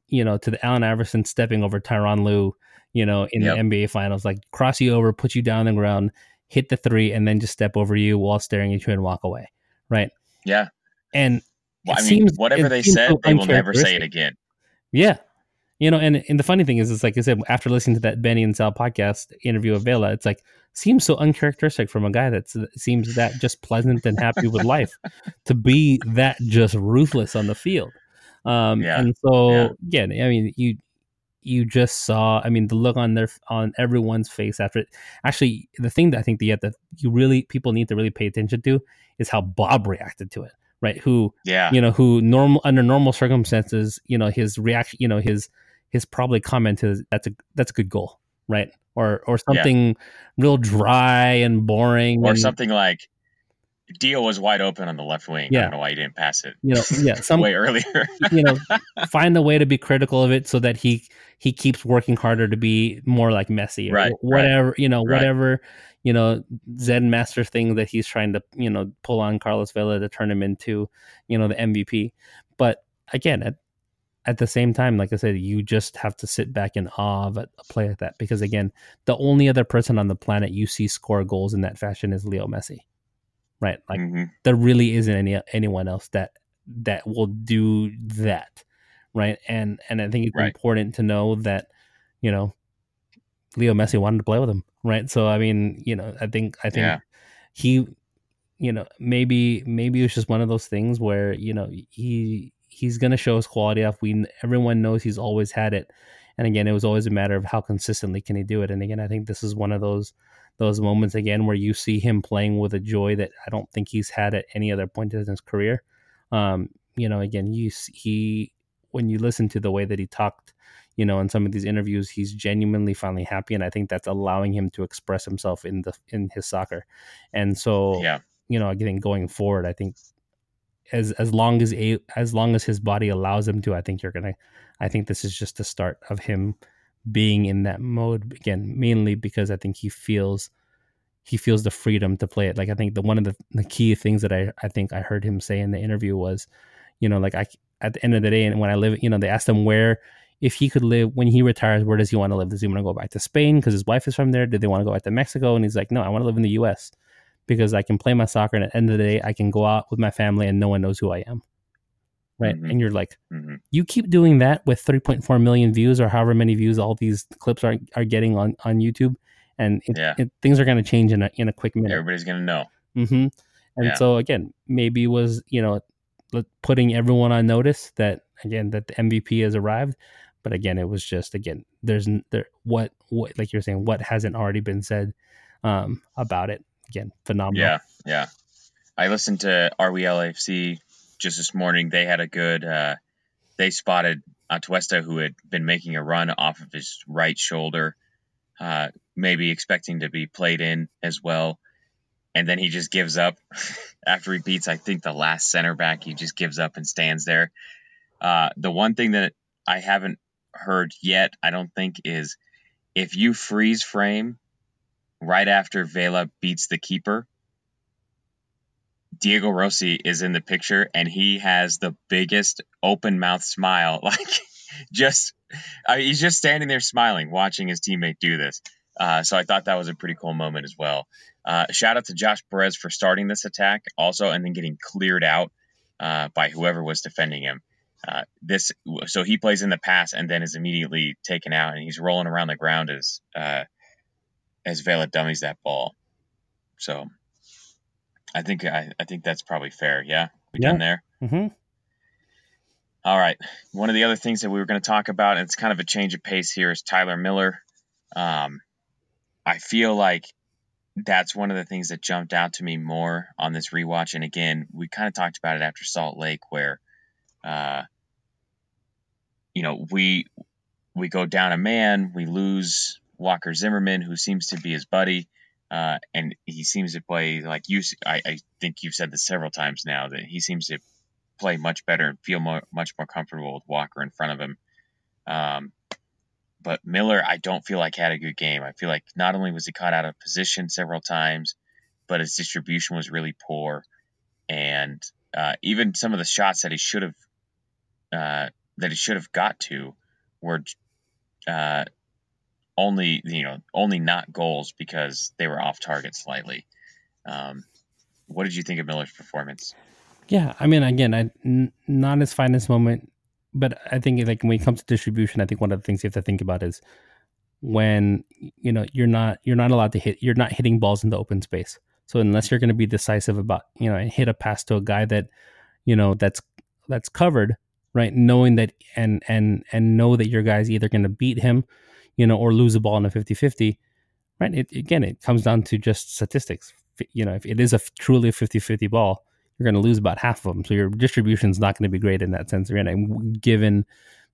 B: you know, to the Allen Iverson stepping over Tyronn Lue, you know, in yep. the NBA Finals, like cross you over, put you down on the ground, hit the three, and then just step over you while staring at you and walk away. Right.
A: Yeah.
B: And
A: well, I mean, seems, whatever they said, so they will never say it again.
B: Yeah. You know, and, and the funny thing is, it's like I said, after listening to that Benny and Sal podcast interview of Vela, it's like, seems so uncharacteristic from a guy that seems that just pleasant and happy with life to be that just ruthless on the field. Um, yeah. And so, yeah. again, I mean, you you just saw i mean the look on their on everyone's face after it. Actually the thing that i think that you, that you really people need to really pay attention to is how bob reacted to it right? Who
A: yeah.
B: you know who normal under normal circumstances you know his reaction you know his his probably comment is that's a that's a good goal right? Or or something yeah. real dry and boring
A: or
B: and,
A: something like Dio was wide open on the left wing. Yeah. I don't know why he didn't pass it.
B: You know, yeah, some
A: way earlier.
B: you know, find a way to be critical of it so that he he keeps working harder to be more like Messi or right, whatever. Right, you know, right. whatever you know Zen master thing that he's trying to you know pull on Carlos Vela to turn him into you know the MVP. But again, at at the same time, like I said, you just have to sit back in awe of a play like that because again, the only other person on the planet you see score goals in that fashion is Leo Messi right? Like mm-hmm. there really isn't any anyone else that that will do that, right? And and I think it's right. important to know that you know Leo Messi wanted to play with him, right? So I mean, you know, I think I think yeah. he, you know, maybe maybe it's just one of those things where you know he he's gonna show his quality off. We everyone knows he's always had it, and again, it was always a matter of how consistently can he do it. And again, I think this is one of those those moments again where you see him playing with a joy that I don't think he's had at any other point in his career. Um, you know, again, you he when you listen to the way that he talked, you know, in some of these interviews, he's genuinely finally happy, and I think that's allowing him to express himself in the in his soccer. And so,
A: yeah,
B: you know, again, going forward, I think as as long as a, as long as his body allows him to, I think you're gonna. I think this is just the start of him being in that mode again, mainly because I think he feels he feels the freedom to play it. Like I think the one of the, the key things that I I think I heard him say in the interview was, you know, like I at the end of the day, and when I live, you know, they asked him where if he could live when he retires, where does he want to live? Does he want to go back to Spain because his wife is from there? Did they want to go back to Mexico? And he's like, no, I want to live in the U.S. because I can play my soccer, and at the end of the day, I can go out with my family, and no one knows who I am right? Mm-hmm. And you're like, mm-hmm. you keep doing that with 3.4 million views or however many views all these clips are are getting on on YouTube, and it,
A: Yeah.
B: it, things are going to change in a in a quick minute.
A: Everybody's gonna know.
B: hmm And
A: Yeah.
B: so again, maybe it was you know putting everyone on notice that again that the MVP has arrived, but again it was just again there's there what what like you're saying what hasn't already been said um, about it. Again, phenomenal.
A: Yeah, yeah. I listened to RWLAFC just this morning. They had a good. Uh, they spotted Atuesta, who had been making a run off of his right shoulder, uh, maybe expecting to be played in as well, and then he just gives up after he beats. I think the last center back. He just gives up and stands there. Uh, the one thing that I haven't heard yet, I don't think, is if you freeze frame right after Vela beats the keeper, Diego Rossi is in the picture and he has the biggest open mouth smile. Like, just, I mean, he's just standing there smiling, watching his teammate do this. Uh, so I thought that was a pretty cool moment as well. Uh, shout out to Josh Perez for starting this attack also and then getting cleared out uh, by whoever was defending him. Uh, this so he plays in the pass and then is immediately taken out and he's rolling around the ground as uh, as Vela dummies that ball. So I think I, I think that's probably fair. Yeah, we
B: Yeah.
A: done there.
B: hmm
A: All right. One of the other things that we were going to talk about, and it's kind of a change of pace here, is Tyler Miller. Um, I feel like that's one of the things that jumped out to me more on this rewatch. And again, we kind of talked about it after Salt Lake, where, uh, you know, we we go down a man, we lose Walker Zimmerman, who seems to be his buddy, uh, and he seems to play like you. I think you've said this several times now that he seems to play much better and feel more, much more comfortable with Walker in front of him. Um, but Miller, I don't feel like had a good game. I feel like not only was he caught out of position several times, but his distribution was really poor, and uh, even some of the shots that he should have uh, that he should have got to were uh, only you know only not goals because they were off target slightly. Um, what did you think of Miller's performance?
B: Yeah, I mean, again, I n- not his finest moment, but I think like when it comes to distribution, I think one of the things you have to think about is when you know you're not you're not allowed to hit you're not hitting balls in the open space. So unless you're going to be decisive about you know and hit a pass to a guy that you know that's that's covered, right? Knowing that and and and know that your guy's either going to beat him, you know, or lose a ball in a 50-50, right? It, again, it comes down to just statistics. You know, if it is a truly 50-50 ball, you're going to lose about half of them. So your distribution is not going to be great in that sense. You're given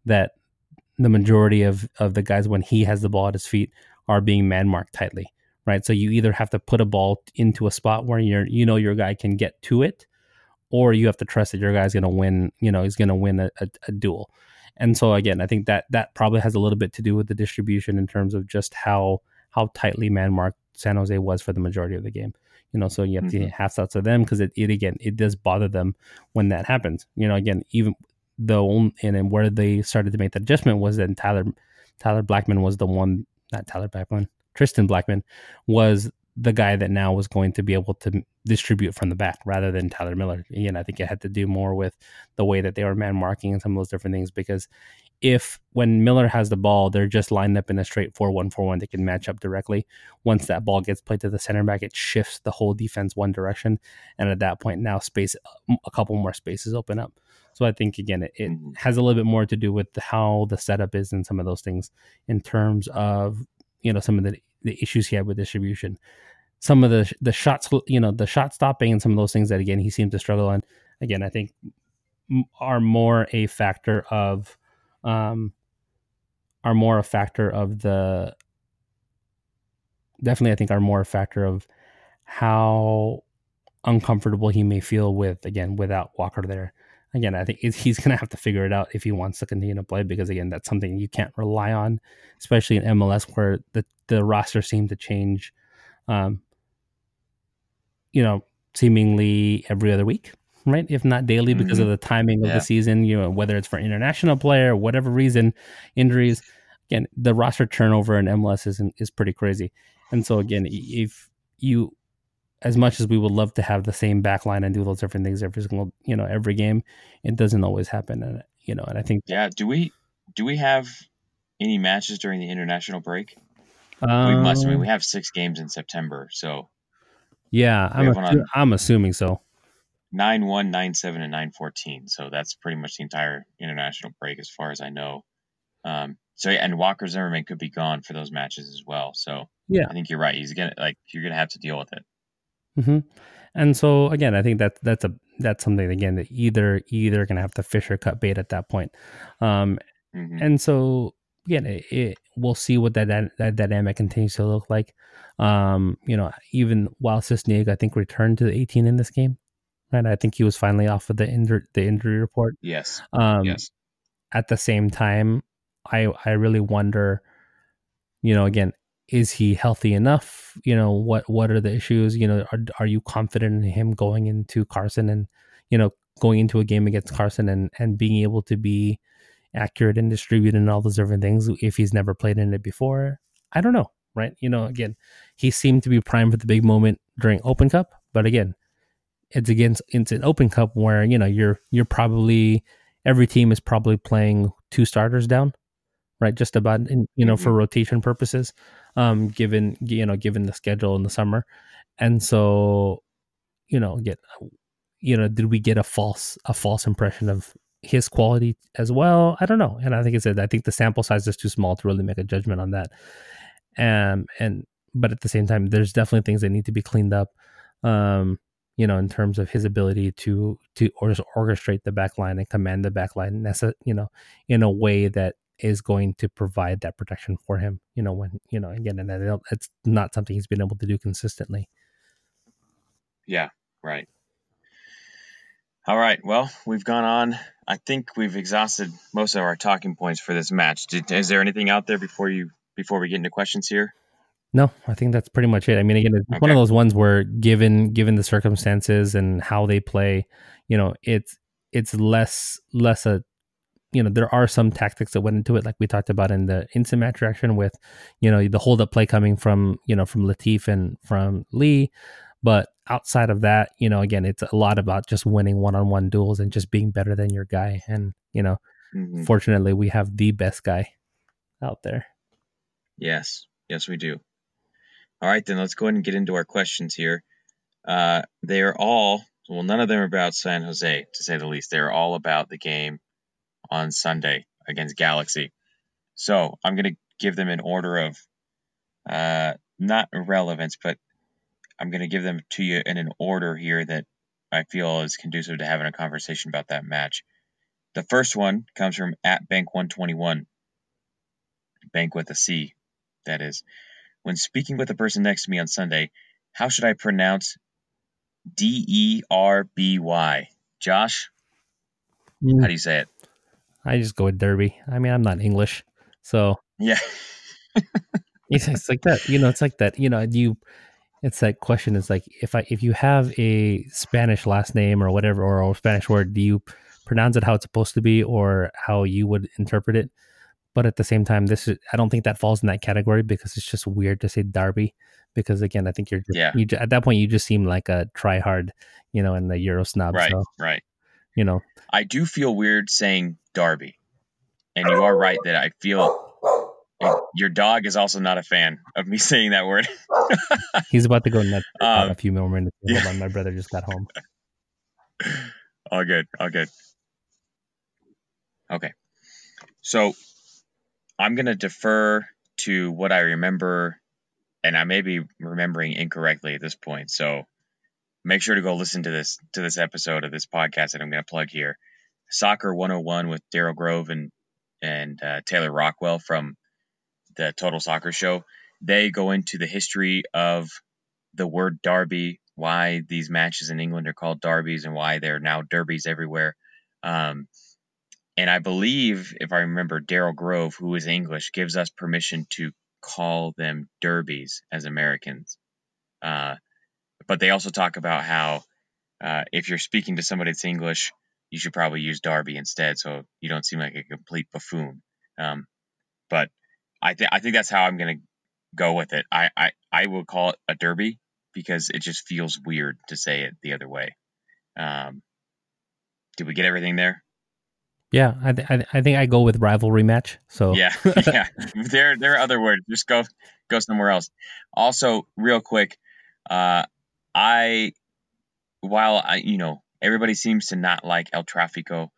B: that the majority of, of the guys, when he has the ball at his feet, are being man marked tightly, right? So you either have to put a ball into a spot where you're, you know, your guy can get to it, or you have to trust that your guy's going to win, you know, he's going to win a, a, a duel. And so again, I think that that probably has a little bit to do with the distribution in terms of just how how tightly man marked San Jose was for the majority of the game. You know, so you have to
A: Mhm.
B: half outs of them because it, it again it does bother them when that happens. You know, again, even the only and then where they started to make the adjustment was that Tyler Tyler Blackmon was the one not Tyler Blackmon Tristan Blackmon was the guy that now was going to be able to distribute from the back rather than Tyler Miller. Again, I think it had to do more with the way that they were man marking and some of those different things because if when Miller has the ball, they're just lined up in a straight 4 1 4 1, they can match up directly. Once that ball gets played to the center back, it shifts the whole defense one direction. And at that point, now space, a couple more spaces open up. So I think, again, it, it
A: Mhm.
B: has a little bit more to do with how the setup is and some of those things in terms of, you know, some of the, the issues he had with distribution. Some of the the shots, you know, the shot stopping and some of those things that again he seemed to struggle on. Again, I think are more a factor of um, are more a factor of the definitely I think are more a factor of how uncomfortable he may feel with again without Walker there. Again, I think he's- going to have to figure it out if he wants to continue to play because again, that's something you can't rely on, especially in MLS where the the roster seemed to change, um, you know, seemingly every other week, right? If not daily because of the timing of the season, you know, whether it's for international player, whatever reason, injuries. Again, the roster turnover in MLS is is pretty crazy, and so again, if you as much as we would love to have the same back line and do those different things every single you know every game it doesn't always happen and you know and i think
A: Yeah. Do we do we have any matches during the international break? we must. I mean,
B: Um,
A: we have six games in September, so
B: yeah, I'm assu-
A: on
B: I'm assuming so.
A: nine one, nine seven, and nine fourteen. So that's pretty much the entire international break, as far as I know. Um, so yeah, and Walker Zimmerman could be gone for those matches as well. So
B: Yeah.
A: I think you're right. He's gonna like you're gonna have to deal with it.
B: Hmm And so again, I think that that's a that's something again that either either gonna have to fish or cut bait at that point. Um,
A: hmm
B: and so again, it, it, we'll see what that, that that dynamic continues to look like. Um, you know, even while Sisniega, I think returned to the 18 in this game, right? I think he was finally off of the injury the injury report.
A: Yes.
B: Um,
A: yes.
B: At the same time, I I really wonder, you know, again, is he healthy enough? You know, what what are the issues? You know, are are you confident in him going into Carson and you know going into a game against Carson and and being able to be accurate and distributed and all those different things if he's never played in it before? I don't know, right? You know, again, he seemed to be primed for the big moment during Open Cup, but again, it's against it's an Open Cup where you know you're you're probably every team is probably playing two starters down, right? Just about in, you know for mm-hmm. rotation purposes, um, given you know given the schedule in the summer, and so you know get you know did we get a false a false impression of his quality as well? I don't know, and I think it's I think the sample size is too small to really make a judgment on that, um, and but at the same time, there's definitely things that need to be cleaned up. Um, you know, in terms of his ability to to or orchestrate the back line and command the back line, you know, in a way that is going to provide that protection for him. You know, when you know again, and that it's not something he's been able to do consistently.
A: Yeah. Right. All right. Well, we've gone on. I think we've exhausted most of our talking points for this match. Did, is there anything out there before you before we get into questions here?
B: No, I think that's pretty much it. I mean, again, it's one of those ones where, given given the circumstances and how they play, you know, it's it's less less a, you know, there are some tactics that went into it, like we talked about in the instant match reaction with, you know, the hold up play coming from you know from Latif and from Lee, but outside of that, you know, again, it's a lot about just winning one on one duels and just being better than your guy, and you know,
A: Mhm.
B: fortunately, we have the best guy out there.
A: Yes. Yes, we do. All right, then let's go ahead and get into our questions here. Uh, they are all, well, none of them are about San Jose, to say the least. They're all about the game on Sunday against Galaxy. So I'm going to give them in order of uh, not relevance, but I'm going to give them to you in an order here that I feel is conducive to having a conversation about that match. The first one comes from at Banc 121. Banc with a C, that is. When speaking with the person next to me on Sunday, how should I pronounce D E R B Y? Josh, how do you say it?
B: I just go with Derby. I mean, I'm not English, so
A: Yeah.
B: it's, like that. You know, it's like that. You know, you. It's that question. It's like if I if you have a Spanish last name or whatever or a Spanish word, do you pronounce it how it's supposed to be or how you would interpret it? But at the same time, this is I don't think that falls in that category because it's just weird to say Derby. Because again, I think you're
A: Yeah.
B: you at that point you just seem like a try hard, you know, and the Euro snob.
A: Right,
B: So
A: right.
B: you know,
A: I do feel weird saying Darby. And you are right that I feel your dog is also not a fan of me saying that word.
B: he's about to go nuts
A: Um,
B: a few more minutes.
A: yeah.
B: Hold on, my brother just got home.
A: all good, all good. Okay. So I'm going to defer to what I remember, and I may be remembering incorrectly at this point. So make sure to go listen to this to this episode of this podcast that I'm going to plug here. Soccer 101 with Daryl Grove and and uh, Taylor Rockwell from the Total Soccer Show. They go into the history of the word derby, why these matches in England are called derbies, and why they're now derbies everywhere. Um, and I believe, if I remember, Daryl Grove, who is English, gives us permission to call them derbies as Americans. Uh, but they also talk about how uh, if you're speaking to somebody that's English, you should probably use Darby instead, so you don't seem like a complete buffoon. Um, but I think I think that's how I'm gonna go with it. I, I I will call it a derby because it just feels weird to say it the other way. Um, did we get everything there?
B: Yeah, I, th- I, I think I go with rivalry match. So
A: yeah, yeah. There there are other words. Just go go somewhere else. Also, real quick, uh, I while I you know everybody seems to not like El Tráfico,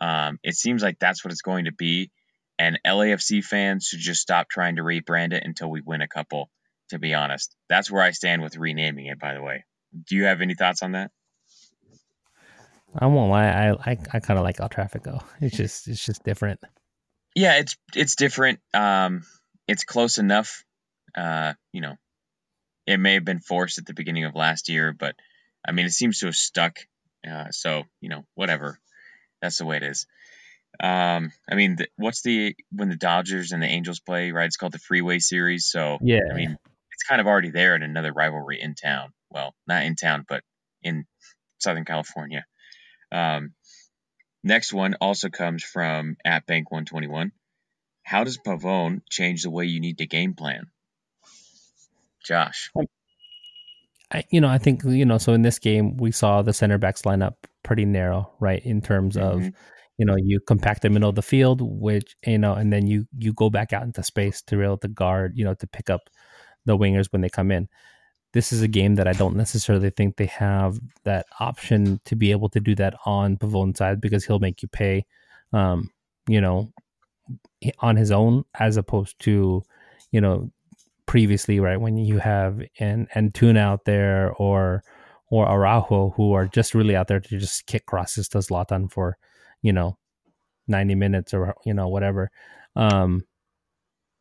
A: um, it seems like that's what it's going to be. And LAFC fans should just stop trying to rebrand it until we win a couple. To be honest, that's where I stand with renaming it. By the way, do you have any thoughts on that?
B: I won't lie. I I, I kind of like El Tráfico. It's just it's just different.
A: Yeah, it's it's different. Um, it's close enough. Uh, you know, it may have been forced at the beginning of last year, but I mean, it seems to have stuck. Uh, so you know, whatever. That's the way it is. Um, I mean, the, what's the when the Dodgers and the Angels play? Right, it's called the Freeway Series. So
B: yeah,
A: I mean, it's kind of already there in another rivalry in town. Well, not in town, but in Southern California. Um, next one also comes from at Banc 121. How does Pavón change the way you need to game plan? Josh.
B: I, you know, I think you know. So in this game, we saw the center backs line up pretty narrow, right? In terms mm-hmm. of, you know, you compact the middle of the field, which you know, and then you you go back out into space to be able to guard, you know, to pick up the wingers when they come in this is a game that I don't necessarily think they have that option to be able to do that on Pavón's side because he'll make you pay, um, you know, on his own as opposed to, you know, previously, right? When you have an Antuna out there or or Araujo who are just really out there to just kick crosses to Zlatan for, you know, 90 minutes or, you know, whatever. Um,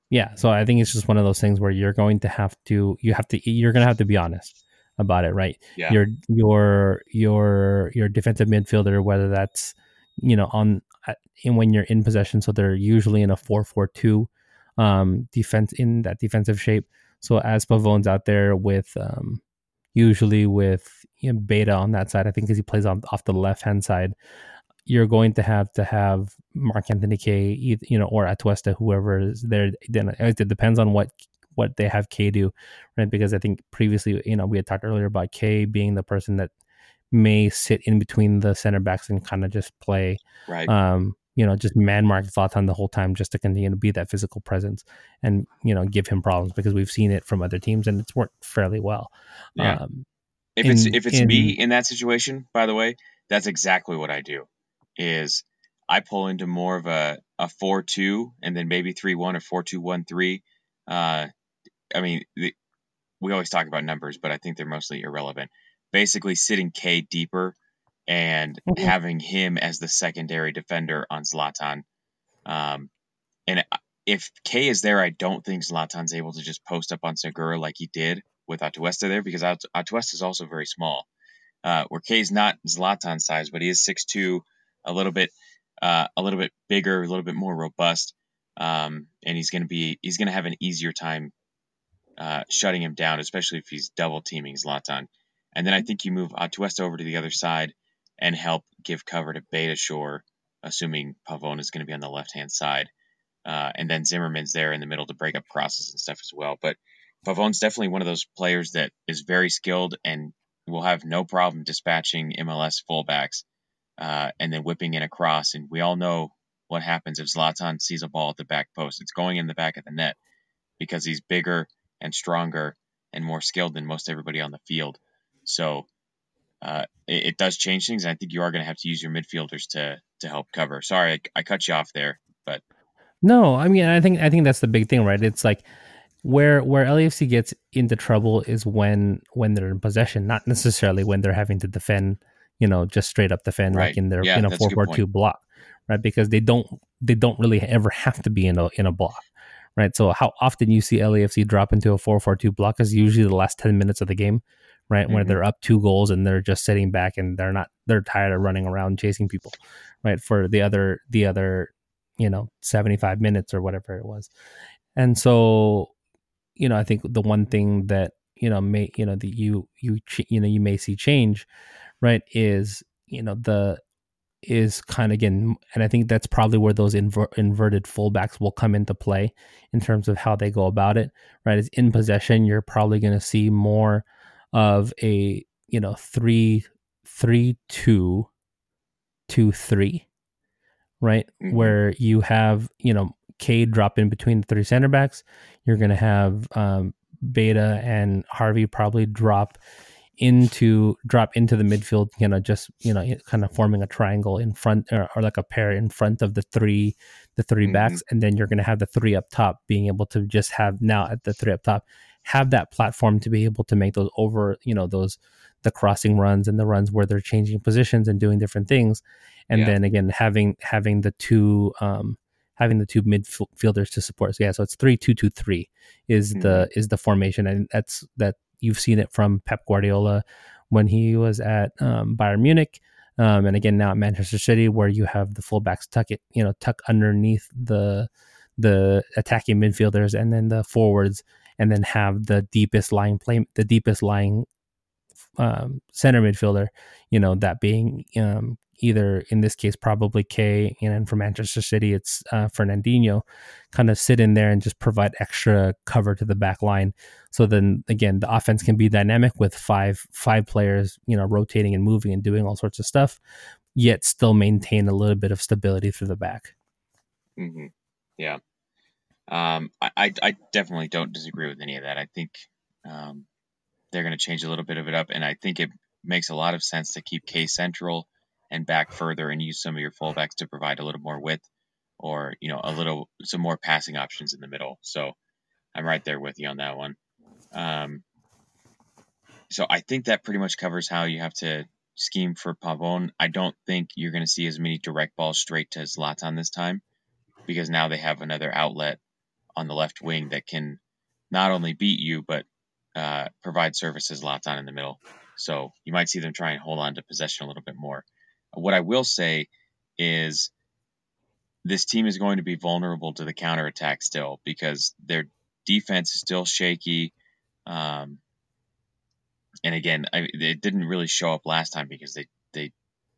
B: yeah so i think it's just one of those things where you're going to have to you have to you're going to have to be honest about it right
A: yeah.
B: your your your your defensive midfielder whether that's you know on in when you're in possession so they're usually in a 4-4-2 um defense in that defensive shape so as pavón's out there with um usually with you know, Beita on that side i think because he plays on off the left hand side you're going to have to have Mark Anthony Kaye, you know, or Atuesta, whoever is there. Then it depends on what what they have Kaye do, right? Because I think previously, you know, we had talked earlier about Kaye being the person that may sit in between the center backs and kind of just play,
A: right?
B: Um, you know, just man mark Zlatan the whole time just to continue to be that physical presence and you know give him problems because we've seen it from other teams and it's worked fairly well.
A: Yeah. Um, if in, it's if it's in, me in that situation, by the way, that's exactly what I do is I pull into more of a, a 4 2 and then maybe 3 1 or 4 2 1 3. Uh, I mean, the, we always talk about numbers, but I think they're mostly irrelevant. Basically, sitting Kaye deeper and mm-hmm. having him as the secondary defender on Zlatan. Um, and if Kaye is there, I don't think Zlatan's able to just post up on Segura like he did with Atuesta there because Atuesta is also very small. Uh, where Kaye's not Zlatan size, but he is 6'2, a little bit uh, a little bit bigger, a little bit more robust, um, and he's going to be he's going to have an easier time uh, shutting him down, especially if he's double teaming Zlatan. And then I think you move Atuesta over to the other side and help give cover to Beitashour, assuming Pavón is going to be on the left hand side. Uh, and then Zimmerman's there in the middle to break up crosses and stuff as well. But Pavón's definitely one of those players that is very skilled and will have no problem dispatching MLS fullbacks uh, and then whipping in across. And we all know what happens if Zlatan sees a ball at the back post. It's going in the back of the net because he's bigger and stronger and more skilled than most everybody on the field. So uh, it, it, does change things. I think you are going to have to use your midfielders to to help cover. Sorry, I, I cut you off there, but
B: no, I mean I think I think that's the big thing, right? It's like where where LAFC gets into trouble is when when they're in possession, not necessarily when they're having to defend you know, just straight up defend right. like in their yeah, in a four four two block, right? Because they don't they don't really ever have to be in a in a block, right? So how often you see LAFC drop into a four four two block is usually the last ten minutes of the game, right? Mm-hmm. Where they're up two goals and they're just sitting back and they're not they're tired of running around chasing people, right? For the other the other you know seventy five minutes or whatever it was, and so you know I think the one thing that you know may you know that you you you know you may see change right is you know the is kind of again and i think that's probably where those inver- inverted fullbacks will come into play in terms of how they go about it right is in possession you're probably going to see more of a you know three three two two three right?
A: Mhm.
B: Where you have, you know, Cade drop in between the three center backs. You're going to have um, Beita and Harvey probably drop into drop into the midfield, you know, just you know, kind of forming a triangle in front or, or like a pair in front of the three the 3
A: Mhm.
B: backs, and then you're going to have the three up top being able to just have now at the three up top have that platform to be able to make those over, you know, those the crossing runs and the runs where they're changing positions and doing different things, and
A: Yeah.
B: then again having having the two um having the two midfielders to support. So yeah, so it's three two two three is the is the formation, and that's that you've seen it from Pep Guardiola when he was at um, Bayern Munich, um, and again now at Manchester City, where you have the fullbacks tuck it, you know, tuck underneath the the attacking midfielders, and then the forwards, and then have the deepest lying play, the deepest lying um, center midfielder, you know, that being um, either in this case probably Kaye, and then for Manchester City it's uh, Fernandinho, kind of sit in there and just provide extra cover to the back line. So then again, the offense can be dynamic with five five players, you know, rotating and moving and doing all sorts of stuff, yet still maintain a little bit of stability through the back.
A: hmm Yeah. Um, I, I, definitely don't disagree with any of that. I think um, they're going to change a little bit of it up, and I think it makes a lot of sense to keep Kaye central and back further and use some of your fullbacks to provide a little more width or, you know, a little, some more passing options in the middle. So I'm right there with you on that one. Um, so I think that pretty much covers how you have to scheme for Pavon. I don't think you're going to see as many direct balls straight to Zlatan this time because now they have another outlet on the left wing that can not only beat you but uh, provide service to Zlatan in the middle. So you might see them try and hold on to possession a little bit more. What I will say is this team is going to be vulnerable to the counterattack still because their defense is still shaky. Um, and again, I, it didn't really show up last time because they, they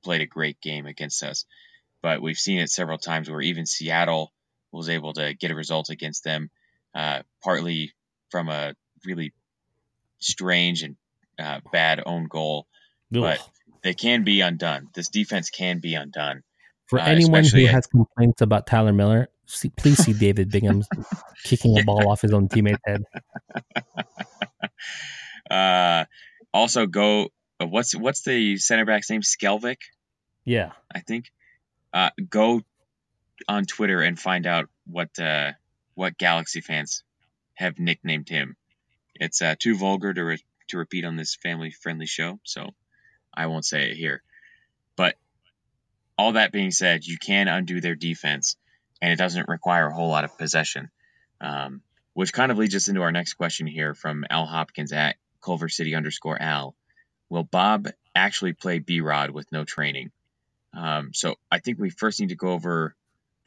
A: played a great game against us. But we've seen it several times where even Seattle was able to get a result against them, uh, partly from a really strange and uh, bad own goal. But they can be undone. This defense can be undone.
B: For
A: Uh,
B: anyone who
A: at-
B: has complaints about Tyler Miller, see, please see David Bingham kicking a ball off his own teammate's head.
A: Uh, also, go. Uh, what's what's the center back's name? Skjelvik,
B: Yeah.
A: I think. Uh, go on Twitter and find out what uh, what Galaxy fans have nicknamed him. It's uh, too vulgar to re- to repeat on this family friendly show, so I won't say it here. But all that being said, you can undo their defense, and it doesn't require a whole lot of possession. Um, which kind of leads us into our next question here from Al Hopkins at Culver City underscore Al. Will Bob actually play B Rod with no training? Um, so I think we first need to go over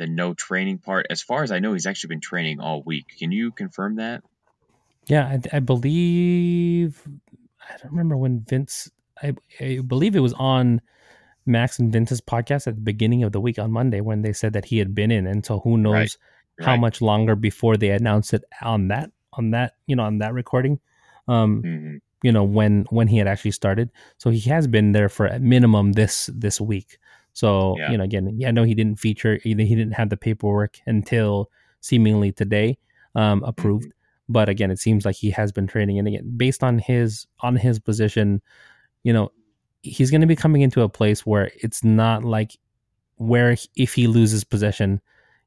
A: the no training part. As far as I know, he's actually been training all week. Can you confirm that?
B: Yeah, I, I believe I don't remember when Vince. I, I believe it was on Max and Vince's podcast at the beginning of the week on Monday when they said that he had been in, and so who knows
A: Right,
B: how
A: right.
B: much longer before they announced it on that on that you know on that recording. Um,
A: hmm
B: you know when when he had actually started so he has been there for at minimum this this week so
A: Yeah.
B: you know again yeah, i know he didn't feature he didn't have the paperwork until seemingly today um approved. But again it seems like he has been training. And again based on his on his position you know he's going to be coming into a place where it's not like where if he loses possession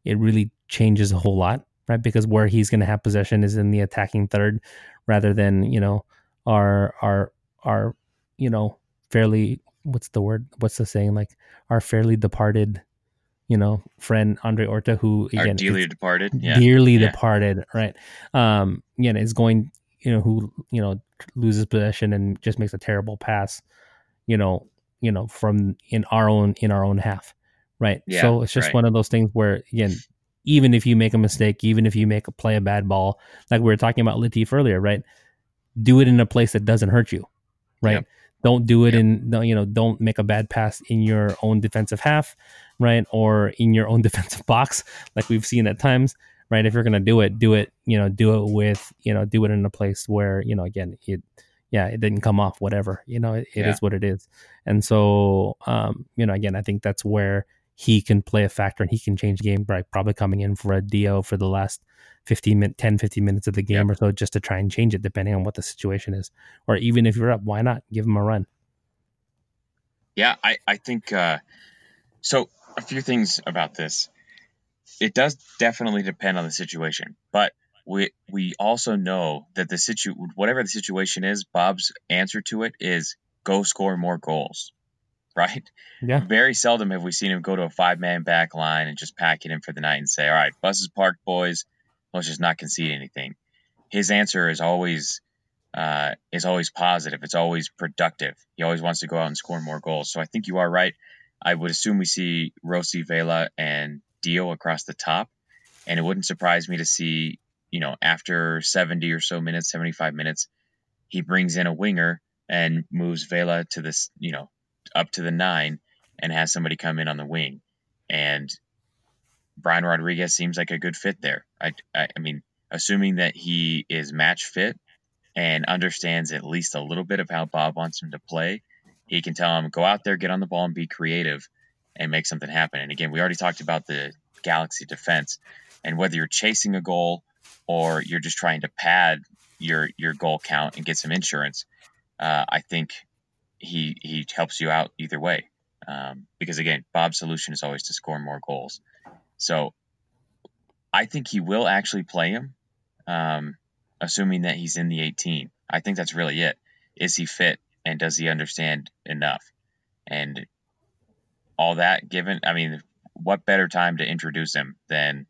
B: it really changes a whole lot right? Because where he's going to have possession is in the attacking third rather than you know our our our you know fairly what's the word what's the saying like our fairly departed you know friend Andre Horta who
A: Our dearly departed. Yeah.
B: dearly
A: yeah.
B: departed right um again is going you know who you know loses possession and just makes a terrible pass you know you know from in our own in our own half right
A: Yeah,
B: so it's just
A: right.
B: one of those things where again even if you make a mistake even if you make a play a bad ball like we were talking about Latif earlier right do it in a place that doesn't hurt you right
A: Yep.
B: Don't do it
A: Yep.
B: in you know don't make a bad pass in your own defensive half right or in your own defensive box like we've seen at times right if you're going to do it do it you know do it with you know do it in a place where you know again it yeah it didn't come off whatever you know it, it is
A: Yeah.
B: what it is and so um you know again i think that's where he can play a factor and he can change the game by probably coming in for a Dio for the last 15 minute 10 15 minutes of the game or so just to try and change it depending on what the situation is. Or even if you're up why not? Give them a run.
A: Yeah i i think uh so a few things about this. It does definitely depend on the situation but we we also know that the situ whatever the situation is bob's answer to it is go score more goals right?
B: Yeah.
A: Very seldom have we seen him go to a five man back line and just pack it in for the night and say all right buses parked boys let's just not concede anything. His answer is always uh, is always positive. It's always productive. He always wants to go out and score more goals. So I think you are right. I would assume we see Rossi, Vela, and Dio across the top, and it wouldn't surprise me to see, you know, after 70 or so minutes, 75 minutes, he brings in a winger and moves Vela to this, you know, up to the nine, and has somebody come in on the wing, and Brian Rodriguez seems like a good fit there. I, I, I mean, assuming that he is match fit and understands at least a little bit of how Bob wants him to play, he can tell him, go out there, get on the ball, and be creative and make something happen. And again, we already talked about the Galaxy defense and whether you're chasing a goal or you're just trying to pad your your goal count and get some insurance. Uh, I think he he helps you out either way. Um, because again, Bob's solution is always to score more goals. So I think he will actually play him, um, assuming that he's in the 18. I think that's really it. Is he fit and does he understand enough? And all that given, I mean, what better time to introduce him than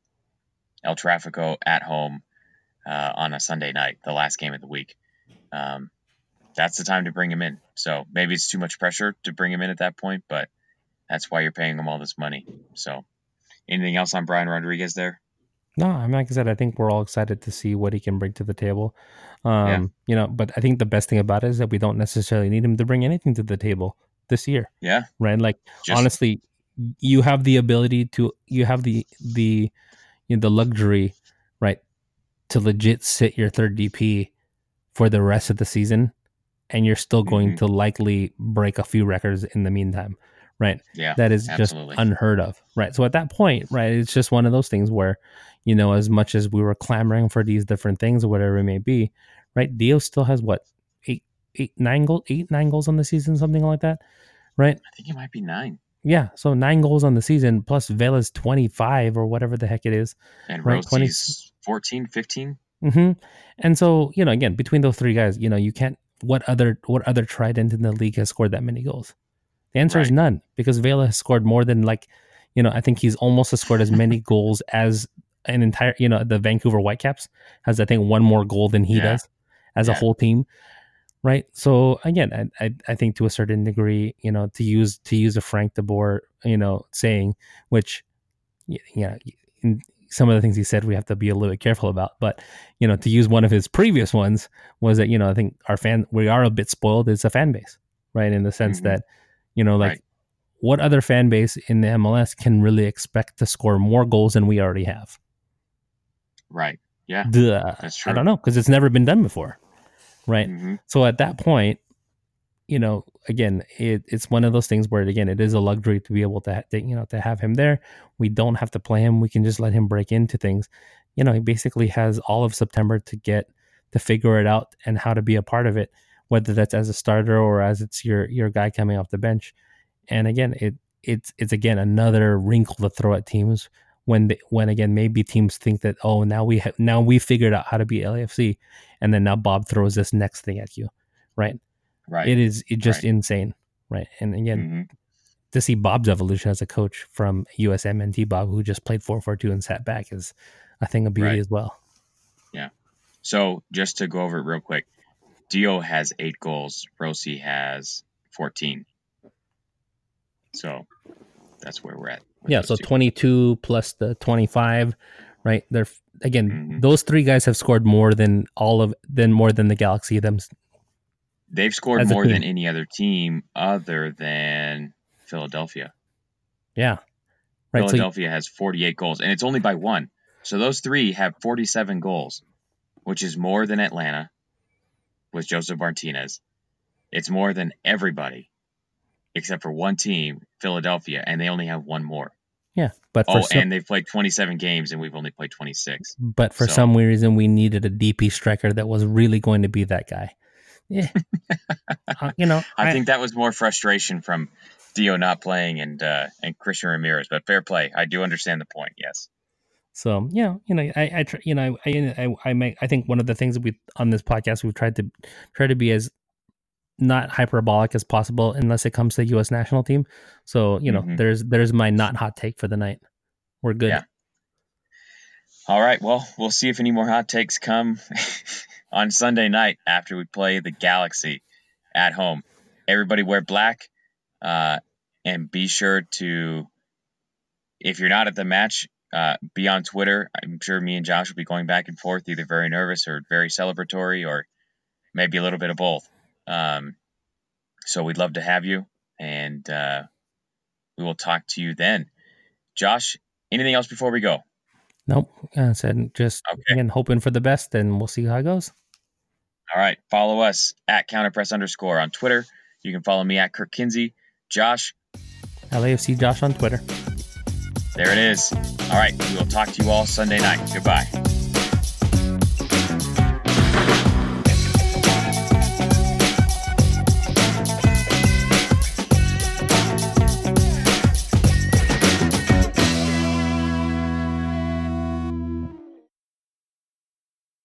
A: El Trafico at home uh, on a Sunday night, the last game of the week? Um, that's the time to bring him in. So maybe it's too much pressure to bring him in at that point, but that's why you're paying him all this money. So Anything else on Brian Rodriguez there?
B: No, I mean, like I said, I think we're all excited to see what he can bring to the table. Um, yeah. You know, but I think the best thing about it is that we don't necessarily need him to bring anything to the table this year.
A: Yeah.
B: Right. Like Just, honestly, you have the ability to, you have the the you know, the luxury, right, to legit sit your third DP for the rest of the season, and you're still going mm-hmm. to likely break a few records in the meantime right?
A: Yeah.
B: That is absolutely. just unheard of, right? So at that point, right, it's just one of those things where, you know, as much as we were clamoring for these different things or whatever it may be, right? Dio still has what eight, eight, nine goals, eight, nine goals on the season, something like that, right?
A: I think it might be nine.
B: Yeah, so nine goals on the season plus Vela's 25 or whatever the heck it is.
A: And right? Rossi's 14, 15.
B: Mm-hmm. And so, you know, again, between those three guys, you know, you can't what other what other trident in the league has scored that many goals? The answer right. is none because Vela has scored more than like, you know, I think he's almost scored as many goals as an entire, you know, the Vancouver Whitecaps has I think one more goal than he yeah. does as yeah. a whole team. Right. So again, I, I, I think to a certain degree, you know, to use to use a Frank de Boer, you know, saying, which, you know, in some of the things he said we have to be a little bit careful about. But you know, to use one of his previous ones was that you know I think our fan we are a bit spoiled as a fan base, right? In the sense mm-hmm. that you know, like right. what other fan base in the MLS can really expect to score more goals than we already have?
A: Right. Yeah.
B: Duh. That's true. I don't know because it's never been done before. Right. Mm-hmm. So at that point, you know, again, it, it's one of those things where again, it is a luxury to be able to, to, you know, to have him there. We don't have to play him. We can just let him break into things. You know, he basically has all of September to get to figure it out and how to be a part of it whether that's as a starter or as it's your your guy coming off the bench. And again, it it's it's again another wrinkle to throw at teams when they, when again maybe teams think that oh now we have now we figured out how to be LAFC, and then now Bob throws this next thing at you, right?
A: Right.
B: It is it just right. insane, right? And again. Mm-hmm. To see Bob's evolution as a coach from USMNT Bob, who just played 4 4 2 and sat back, is a thing of beauty right. as well.
A: Yeah. So just to go over it real quick, Dio has eight goals. Rossi has 14. So that's where we're at.
B: Yeah, so two. 22 plus the 25, right? They're again, mm-hmm. those three guys have scored more than all of than more than the Galaxy them.
A: They've scored more than any other team other than Philadelphia.
B: Yeah.
A: Right, Philadelphia so has 48 goals and it's only by one. So those three have 47 goals, which is more than Atlanta, with Josef Martinez. It's more than everybody except for one team, Philadelphia, and they only have one more.
B: Yeah, but for
A: Oh,
B: some,
A: and they've played 27 games, and we've only played 26.
B: but for
A: so-
B: some reason we needed a DP striker that was really going to be that guy. Yeah, Uh, you know,
A: I think that was more frustration from Dio not playing and uh, and Christian Ramirez. But fair play. I do understand the point. Yes.
B: So yeah, you know, I, I, you know, I, I, I make, I think one of the things that we on this podcast we've tried to try to be as not hyperbolic as possible, unless it comes to the U.S. national team. So you know,
A: Mhm.
B: there's there's my not hot take for the night. We're good.
A: Yeah. All right. Well, we'll see if any more hot takes come on Sunday night after we play the Galaxy at home. Everybody wear black, uh, and be sure to, if you're not at the match, uh, be on Twitter. I'm sure me and Josh will be going back and forth, either very nervous or very celebratory, or maybe a little bit of both. Um, so we'd love to have you, and uh, we will talk to you then. Josh, anything else before we go?
B: Nope. I said just
A: Okay.
B: again hoping for the best, and we'll see how it goes.
A: All right. Follow us at counterpress underscore on Twitter. You can follow me at Kirk Kinsey. Josh,
B: LAFC Josh on Twitter.
A: There it is. All right. We will talk to you all Sunday night. Goodbye.